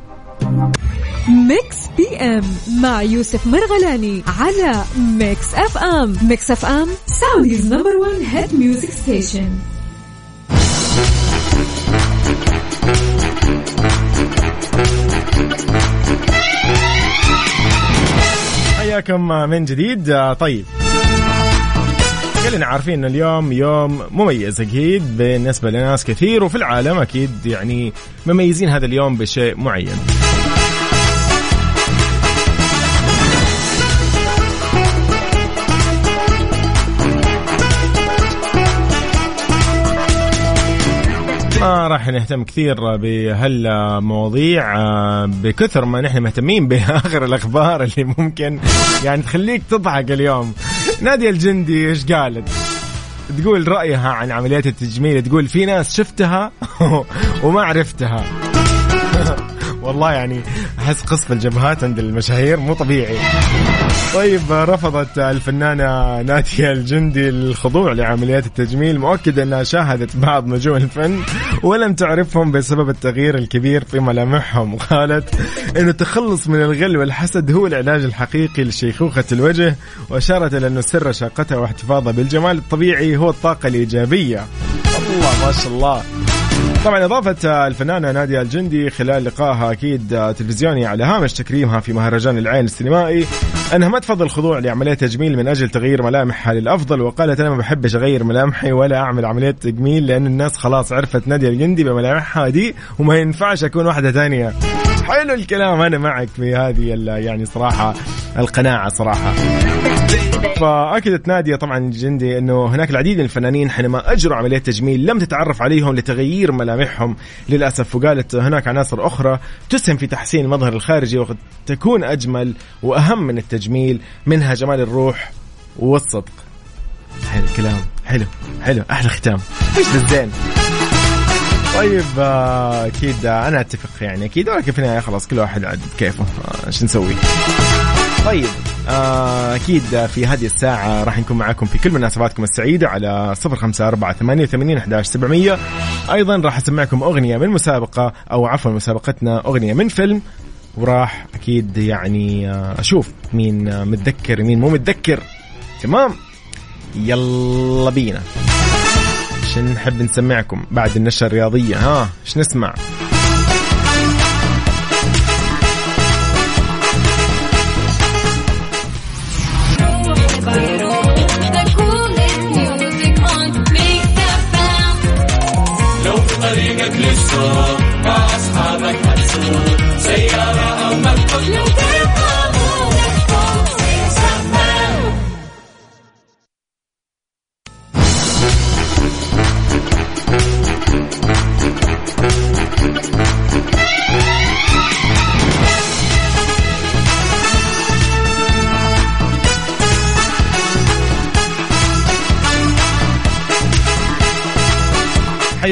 Mix PM مع يوسف مرغلاني على Mix FM Mix FM Saudi's number 1 hit music station حياكم من جديد. آه، طيب. كلنا عارفين إن اليوم يوم مميز أكيد بالنسبة لناس كثير وفي العالم أكيد يعني مميزين هذا اليوم بشيء معين. ما راح نهتم كثير بهالمواضيع آه، بكثر ما نحن مهتمين بآخر الأخبار اللي ممكن يعني تخليك تضحك اليوم نادية الجندي إيش قالت؟ تقول رأيها عن عمليات التجميل تقول في ناس شفتها وما عرفتها والله يعني أحس قصف الجبهات عند المشاهير مو طبيعي. طيب رفضت الفنانة ناتيا الجندي الخضوع لعمليات التجميل مؤكدة أنها شاهدت بعض نجوم الفن ولم تعرفهم بسبب التغيير الكبير في ملامحهم. وقالت أن التخلص من الغل والحسد هو العلاج الحقيقي لشيخوخة الوجه وأشارت إلى أنه سر شاقتها واحتفاظها بالجمال الطبيعي هو الطاقة الإيجابية. الله ما شاء الله. طبعا اضافت الفنانة نادية الجندي خلال لقائها أكيد تلفزيوني على هامش تكريمها في مهرجان العين السينمائي. انها ما تفضل الخضوع لعملية تجميل من أجل تغيير ملامحها للأفضل وقالت أنا ما بحبش أغير ملامحي ولا أعمل عملية تجميل لأن الناس خلاص عرفت نادية الجندي بملامحها دي وما ينفعش أكون واحدة ثانية. حلو الكلام أنا معك في هذه يعني صراحة القناعة صراحة. فأكدت نادية طبعا جندي إنه هناك العديد من الفنانين حينما أجروا عملية تجميل لم تتعرف عليهم لتغيير ملامحهم. للأسف وقالت هناك عناصر أخرى تسهم في تحسين المظهر الخارجي وقد تكون أجمل وأهم من التجميل منها جمال الروح والصدق. حلو الكلام. حلو. حلو. أحلى ختام. إيش بالزين؟ طيب آه، أكيد آه، أنا أتفق يعني أكيد ولكن في النهاية خلاص كل واحد عاد كيفه آه، إيش نسوي؟ طيب أكيد في هذه الساعة راح نكون معاكم في كل مناسباتكم السعيدة على صفر خمسة أربعة ثمانية وثمانين أحداش سبعمية. أيضا راح أسمعكم أغنية من مسابقة أو عفوا مسابقتنا أغنية من فيلم. وراح أكيد يعني أشوف مين متذكر مين مو متذكر. تمام؟ يلا بينا. عشان نحب نسمعكم بعد النشرة الرياضية. ها إيش نسمع؟ لو في طريقك للسوق مع أصحابك هتسوق. سيارة أو مكتب.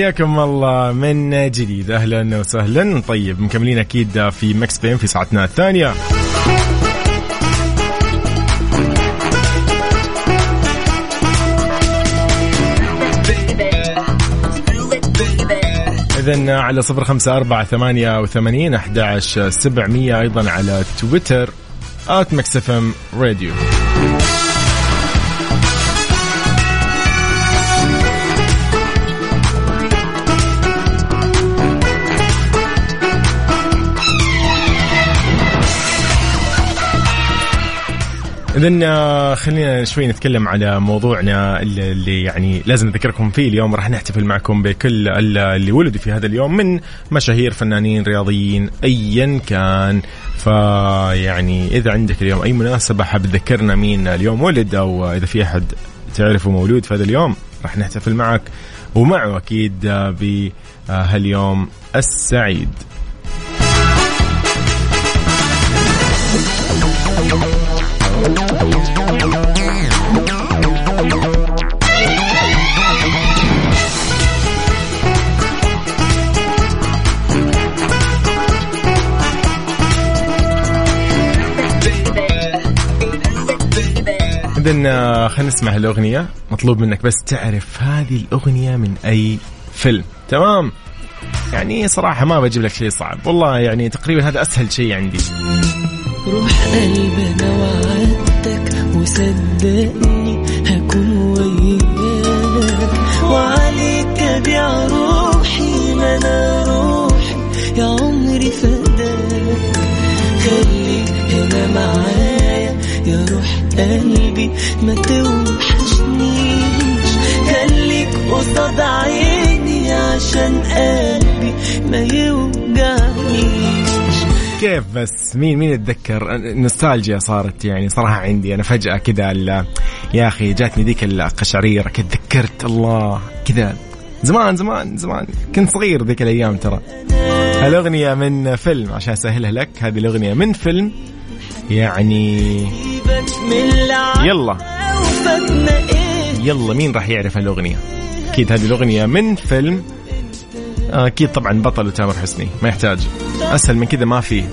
حياكم الله من جديد. أهلا وسهلا. طيب مكملين أكيد في Mix PM في ساعتنا الثانية. إذا على صفر خمسة أربعة ثمانية وثمانين أحد سبعمية أيضا على تويتر at MixFM Radio. اذا آه، خلينا شوي نتكلم على موضوعنا اللي يعني لازم نذكركم فيه اليوم. راح نحتفل معكم بكل اللي ولدوا في هذا اليوم من مشاهير فنانين رياضيين ايا كان. فيعني إذا عندك اليوم أي مناسبة حاب تذكرنا مين اليوم ولد أو إذا في أحد تعرفه مولود في هذا اليوم راح نحتفل معك. ومعه أكيد بهاليوم السعيد. إذا خلينا نسمع الأغنية مطلوب منك بس تعرف هذه الأغنية من أي فيلم. تمام؟ يعني صراحة ما بجيب لك شيء صعب. والله يعني تقريبا هذا أسهل شيء عندي. روح قلبي وعدتك وصدقني هكون وياك. وعليك أبيع روحي ما أنا روحي يا عمري فداك. خليك هنا معايا يا روح قلبي ما توحشنيش. خليك قصاد عيني عشان قلبي ما يوجعنيش. كيف بس؟ مين مين يتذكر؟ نوستالجيا صارت يعني صراحة عندي. أنا فجأة كذا يا أخي جاتني ذيك القشعريرة كذا تذكرت الله كذا. زمان زمان زمان. كنت صغير ذيك الأيام ترى. الأغنية من فيلم عشان أسهلها لك هذه الأغنية من فيلم يعني يلا. يلا مين راح يعرف الأغنية أكيد هذه الأغنية من فيلم أكيد طبعا بطل تامر حسني ما يحتاج. أسهل من كذا ما فيه.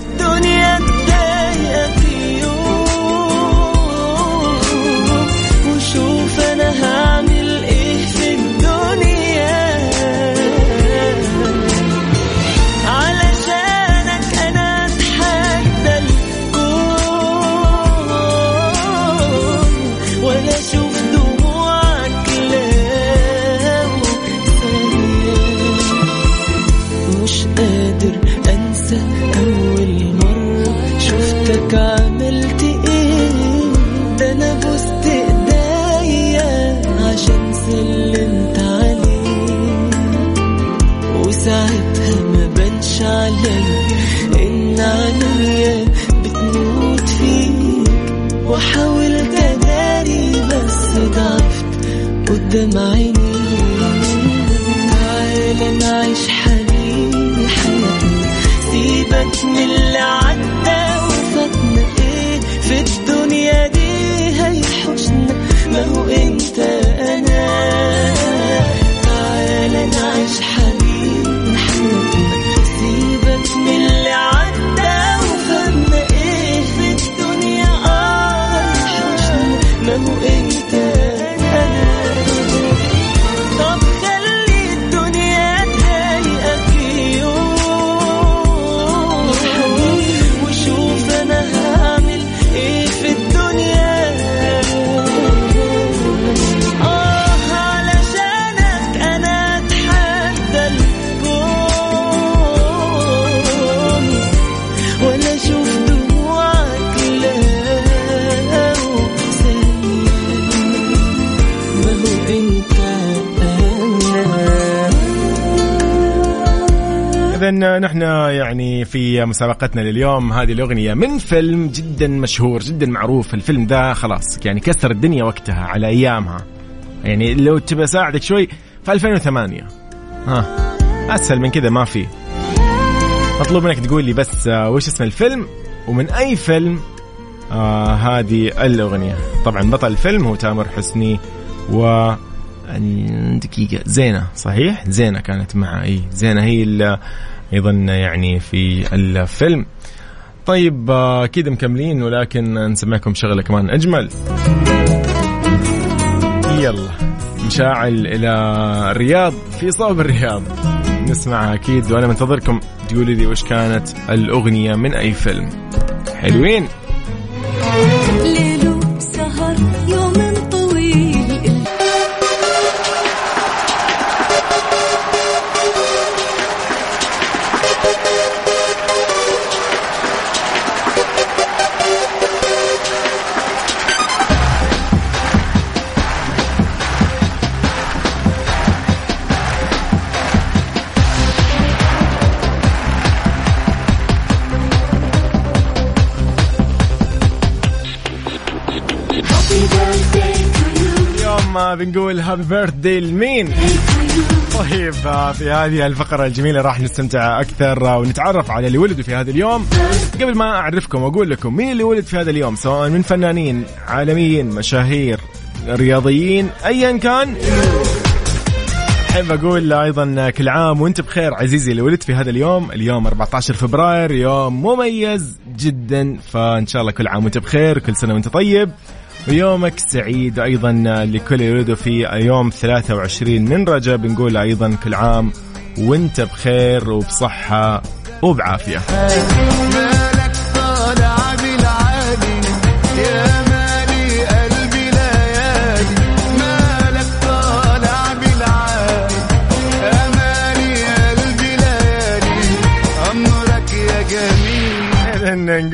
مسابقتنا لليوم. هذه الأغنية من فيلم جدا مشهور جدا معروف. الفيلم ذا خلاص يعني كسر الدنيا وقتها على أيامها. يعني لو تبى أساعدك شوي في 2008 ها أسهل من كذا ما في. مطلوب منك تقول لي بس آه، وش اسم الفيلم؟ ومن أي فيلم؟ آه هذه الأغنية. طبعا بطل الفيلم هو تامر حسني و دقيقة. زينة صحيح؟ زينة كانت مع اي زينة هي اللي أيضا يعني في الفيلم. طيب آه، كده مكملين ولكن نسمعكم شغلة كمان. أجمل. يلا مشاعل إلى الرياض في صوب الرياض. نسمعها أكيد وأنا منتظركم. تقولي لي وش كانت الأغنية من أي فيلم. حلوين. بنقول هابي بيرث داي لمين؟ طيب في هذه الفقرة الجميلة راح نستمتع أكثر ونتعرف على اللي ولدوا في هذا اليوم. قبل ما أعرفكم وأقول لكم مين اللي ولد في هذا اليوم سواء من فنانين عالميين مشاهير رياضيين أيا كان. أحب أقول أيضا كل عام وأنت بخير عزيزي اللي ولدت في هذا اليوم اليوم 14 فبراير يوم مميز جدا. فإن شاء الله كل عام وأنت بخير كل سنة وأنت طيب. ويومك سعيد أيضا لكل ولدوا في يوم 23 من رجب نقول أيضا كل عام وانت بخير وبصحة وبعافية.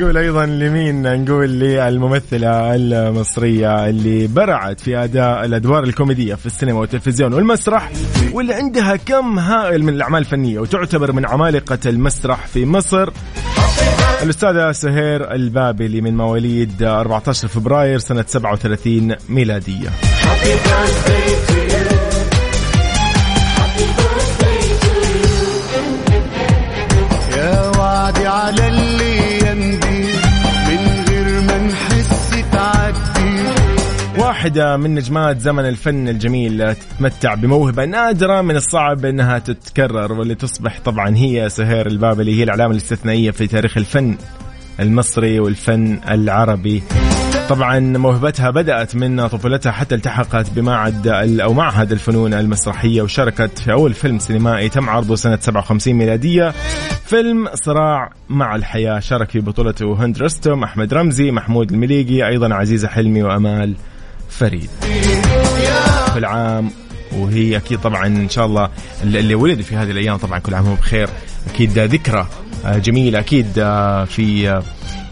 نقول أيضا لمين؟ نقول للممثلة المصرية اللي برعت في أداء الأدوار الكوميدية في السينما والتلفزيون والمسرح واللي عندها كم هائل من الأعمال الفنية وتعتبر من عمالقة المسرح في مصر. الأستاذة سهير البابلي من مواليد 14 فبراير سنة 37 ميلادية. يا وعدي على اللي واحدة من نجمات زمن الفن الجميل تتمتع بموهبة نادرة من الصعب أنها تتكرر واللي تصبح طبعا هي سهير البابلي هي العلامة الاستثنائية في تاريخ الفن المصري والفن العربي. طبعا موهبتها بدأت من طفولتها حتى التحقت بمعهد أو معهد الفنون المسرحية وشاركت في أول فيلم سينمائي تم عرضه سنة 57 ميلادية. فيلم صراع مع الحياة شارك في بطولته هند رستم أحمد رمزي محمود المليقي أيضا عزيزة حلمي وأمال. فريد كل عام وهي أكيد طبعا إن شاء الله اللي ولد في هذه الأيام طبعا كل عام هو بخير. أكيد ذكرى آه، جميلة. أكيد آه، في آه،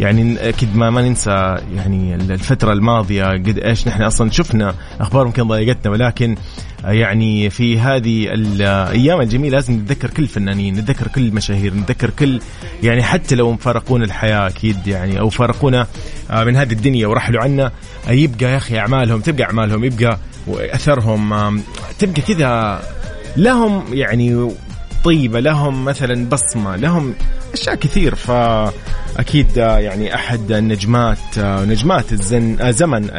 يعني أكيد ما ما ننسى يعني الفترة الماضية. قد إيش نحن أصلا شفنا أخبار يمكن ضايقتنا ولكن يعني في هذه الأيام الجميلة لازم نتذكر كل الفنانين نتذكر كل المشاهير نتذكر كل يعني حتى لو فارقونا الحياة أكيد يعني أو فارقونا آه، من هذه الدنيا ورحلوا عنا آه، يبقى يا أخي أعمالهم تبقى أعمالهم يبقى أثرهم تبقى كذا لهم يعني طيبة لهم مثلا بصمة لهم أشياء كثير. فأكيد آه، يعني أحد النجمات نجمات الزن زمن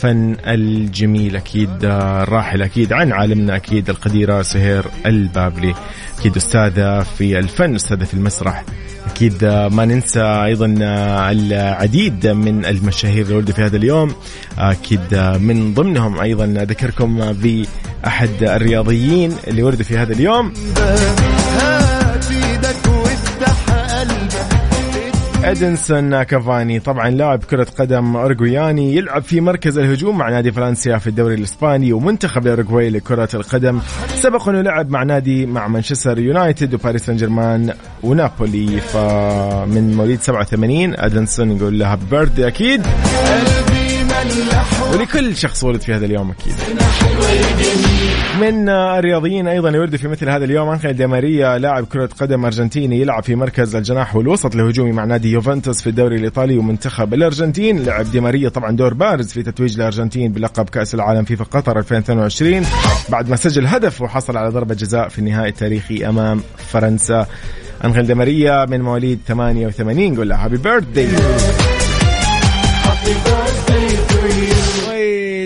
الفن الجميل أكيد الراحل أكيد عن عالمنا أكيد القديرة سهير البابلي. أكيد أستاذة في الفن أستاذة في المسرح. أكيد ما ننسى أيضا العديد من المشاهير اللي ولدوا في هذا اليوم. أكيد من ضمنهم أيضا أذكركم بأحد الرياضيين اللي ولدوا في هذا اليوم. إدنسون كافاني. طبعا لاعب كرة قدم أورجوياني يلعب في مركز الهجوم مع نادي فرنسيا في الدوري الإسباني ومنتخب الأورجواي لكرة القدم. سبق أنه لعب مع نادي مع مانشستر يونايتد وباريس سان جيرمان ونابولي. فمن مواليد 87 إدنسون يقول له happy birthday أكيد. ولكل شخص ولد في هذا اليوم أكيد. من الرياضيين أيضا يولد في مثل هذا اليوم أنخيل دي ماريا لاعب كرة قدم أرجنتيني يلعب في مركز الجناح والوسط الهجومي مع نادي يوفنتوس في الدوري الإيطالي ومنتخب الأرجنتين. لعب دي ماريا طبعا دور بارز في تتويج الأرجنتين بلقب كأس العالم فيفا قطر 2022 بعد ما سجل هدف وحصل على ضربة جزاء في النهائي التاريخي أمام فرنسا. أنخيل دي ماريا من مواليد 88 نقول له هابي بيرثدي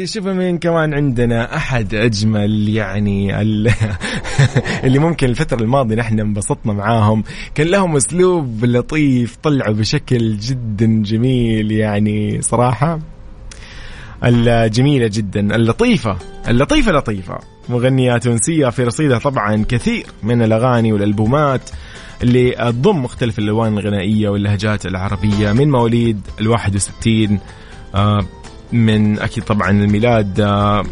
شوفوا مين كمان عندنا. أحد أجمل يعني ال- اللي ممكن الفترة الماضية نحن انبسطنا معاهم. كان لهم أسلوب لطيف طلعوا بشكل جدا جميل يعني صراحة. الجميلة جدا. اللطيفة. اللطيفة لطيفة. مغنية تونسية في رصيدها طبعا كثير من الأغاني والألبومات اللي تضم مختلف الألوان الغنائية واللهجات العربية من مواليد ال 61 آه، من أكيد طبعا الميلاد آه،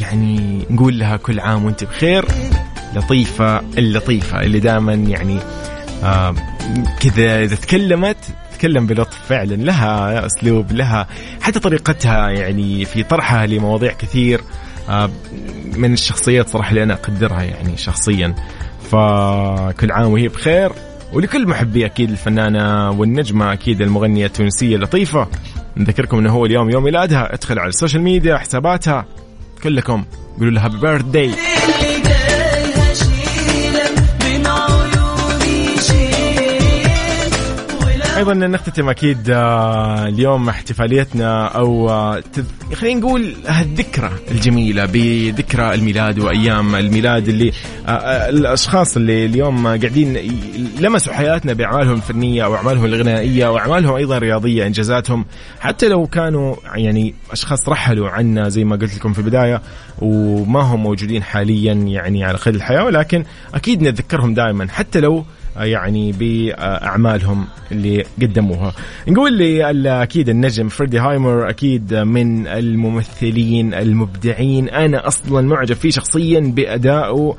يعني نقول لها كل عام وأنت بخير. لطيفة اللطيفة اللي دائما يعني آه، كذا إذا تكلمت تتكلم بلطف فعلا لها أسلوب لها حتى طريقتها يعني في طرحها لمواضيع كثير آه، من الشخصيات صراحة اللي أنا أقدرها يعني شخصيا. فكل عام وهي بخير. ولكل محبي أكيد الفنانة والنجمة أكيد المغنية التونسية لطيفه نذكركم إنه هو اليوم يوم ميلادها. ادخل على السوشيال ميديا حساباتها. كلكم قولوا له happy birthday أيضا نختتم أكيد آه، اليوم احتفاليتنا أو آه، خلينا نقول هالذكرى الجميلة بذكرى الميلاد وأيام الميلاد اللي آه، الأشخاص اللي اليوم قاعدين لمسوا حياتنا بأعمالهم الفنيه أو أعمالهم الغنائية واعمالهم أيضا رياضية إنجازاتهم. حتى لو كانوا يعني أشخاص رحلوا عنا زي ما قلت لكم في البداية وما هم موجودين حاليا يعني على قيد الحياة ولكن أكيد نتذكرهم دائما. حتى لو يعني بأعمالهم اللي قدموها. نقول لي أكيد النجم فريدي هايمور أكيد من الممثلين المبدعين. أنا أصلا معجب فيه شخصيا بادائه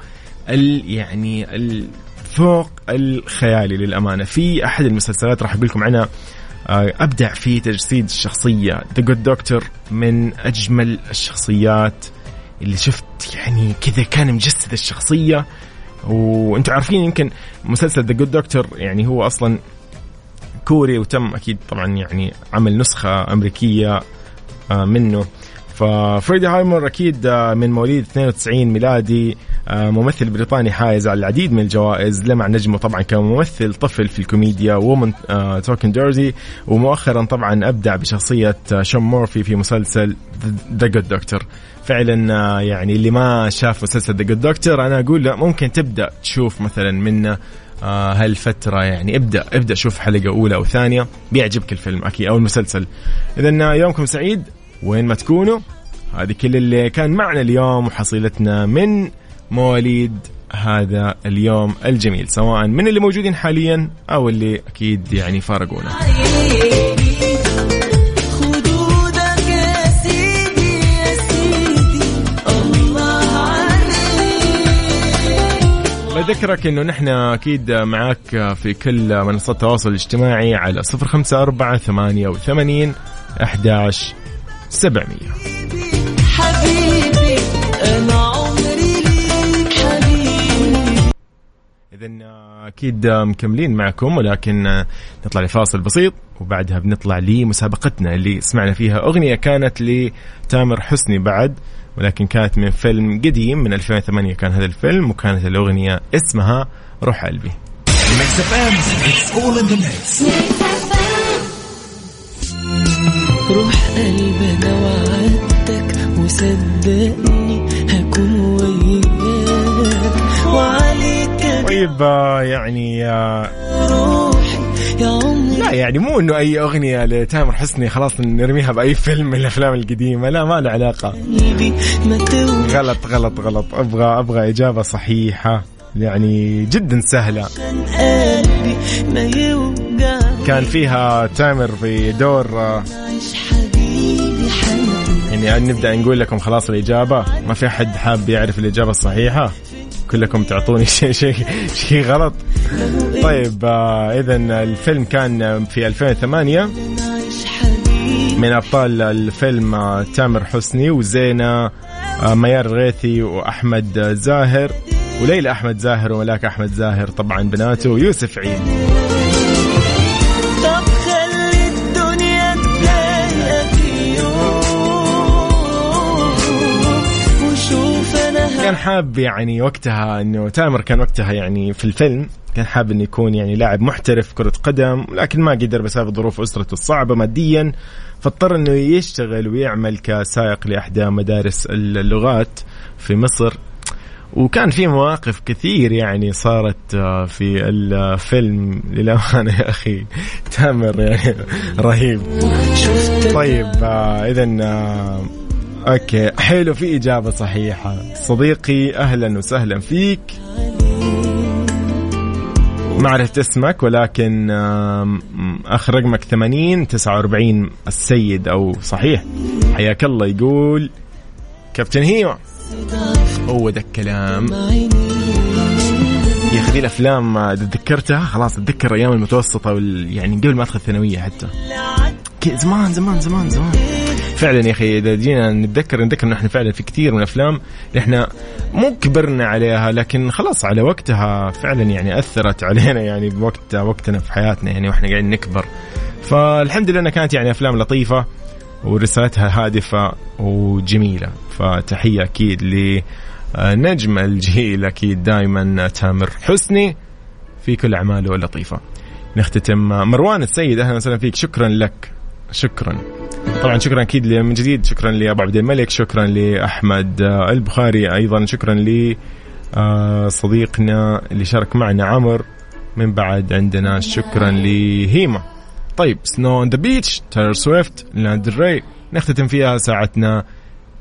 ال يعني الفوق الخيالي للأمانة. في أحد المسلسلات راح أقول لكم عنها آه، أبدع في تجسيد الشخصية. The Good Doctor من أجمل الشخصيات اللي شفت يعني كذا كان مجسد الشخصية. وأنتم عارفين يمكن مسلسل ذا جود دكتور يعني هو أصلا كوري وتم أكيد طبعا يعني عمل نسخة أمريكية آه، منه. ففريدي هايمر أكيد آه، من مواليد 92 ميلادي آه، ممثل بريطاني حائز على العديد من الجوائز لمع نجمه طبعا كممثل طفل في الكوميديا وومن توكن ديرزي ومؤخرا طبعا أبدع بشخصية آه، شون مورفي في مسلسل The Good Doctor فعلا آه، يعني اللي ما شاف مسلسل The Good Doctor أنا أقول له ممكن تبدأ تشوف مثلا آه، هالفترة يعني ابدأ ابدأ شوف حلقة أولى أو ثانية بيعجبك الفيلم أكيد أو المسلسل. إذا يومكم سعيد. وين ما تكونوا. هذه كل اللي كان معنا اليوم وحصيلتنا من مواليد هذا اليوم الجميل سواء من اللي موجودين حاليا أو اللي أكيد يعني فارقونا. بذكرك إنه نحن أكيد معاك في كل منصات التواصل الاجتماعي على صفر خمسة أربعة ثمانية وثمانين أحداش سبعمية. حبيبي أنا عمري ليك حبيبي. إذا أكيد مكملين معكم ولكن نطلع لفاصل بسيط وبعدها بنطلع لمسابقتنا اللي سمعنا فيها أغنية كانت لتامر حسني بعد ولكن كانت من فيلم قديم من 2008 كان هذا الفيلم وكانت الأغنية اسمها روح قلبي. Mix FM it's all in the mix روح قلبي أنا وعدتك وصدقني هكون وياك. وعليك طيب آه، يعني آه، يا لا يعني مو إنه أي أغنية لتامر حسني خلاص نرميها بأي فيلم من الأفلام القديمة لا ما له علاقة. غلط غلط غلط. أبغى أبغى إجابة صحيحة يعني جدا سهلة. كان فيها تامر في دور يعني نبدأ نقول لكم خلاص الإجابة. ما في أحد حاب يعرف الإجابة الصحيحة. كلكم تعطوني شيء شيء شيء غلط. طيب آه اذا الفيلم كان في 2008 عيش حبيبي من أبطال الفيلم آه، تامر حسني وزينة آه، ميار الغيثي وأحمد زاهر. وليلى أحمد زاهر وملاك أحمد زاهر طبعا بناته ويوسف عيد. كان حاب يعني وقتها إنه تامر كان وقتها يعني في الفيلم كان حاب إنه يكون يعني لاعب محترف كرة قدم لكن ما قدر بسبب ظروف أسرته الصعبة ماديا فاضطر إنه يشتغل ويعمل كسائق لاحدى مدارس اللغات في مصر. وكان في مواقف كثير يعني صارت آه، في الفيلم. للأمانة يا أخي تامر يعني رهيب. طيب اذا أوكي. حلو في إجابة صحيحة. صديقي أهلا وسهلا فيك. ما عرفت اسمك ولكن اخر رقمك 80 49 السيد أو صحيح. حياك الله يقول كابتن هيما هو ذا الكلام. يا أخي الأفلام إذا تذكرتها خلاص أتذكر أيام المتوسطة وال... يعني قبل ما أدخل الثانوية حتى. زمان زمان زمان زمان. فعلا يا أخي إذا جينا نتذكر نتذكر إحنا فعلا في كثير من الأفلام إحنا مو كبرنا عليها لكن خلاص على وقتها فعلا يعني أثرت علينا يعني بوقت وقتنا في حياتنا يعني وإحنا قاعدين نكبر. فالحمد لله إنها كانت يعني أفلام لطيفة ورسالتها هادفة وجميلة. فتحية أكيد لنجم الجيل أكيد دائما تامر حسني في كل أعماله اللطيفة. نختتم مروان السيد أهلا وسهلا فيك. شكرا لك. شكرا. طبعا شكرا أكيد من جديد شكرا لابو عبد الملك شكرا لاحمد البخاري أيضا شكرا ل صديقنا اللي شارك معنا عمر من بعد عندنا شكرا لهيما طيب Snow on the Beach تايلر سويفت لاند ري نختتم فيها ساعتنا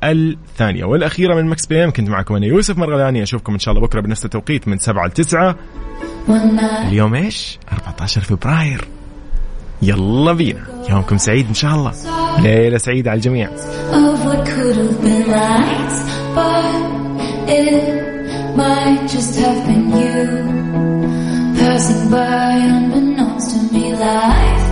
الثانية والأخيرة من Mix PM كنت معكم أنا يوسف مرغلاني. أشوفكم إن شاء الله بكرة بنفس التوقيت من 7 ل 9 اليوم إيش؟ 14 فبراير. يلا بينا. يومكم سعيد إن شاء الله. ليلة سعيدة على الجميع. Passing by unbeknownst to me, life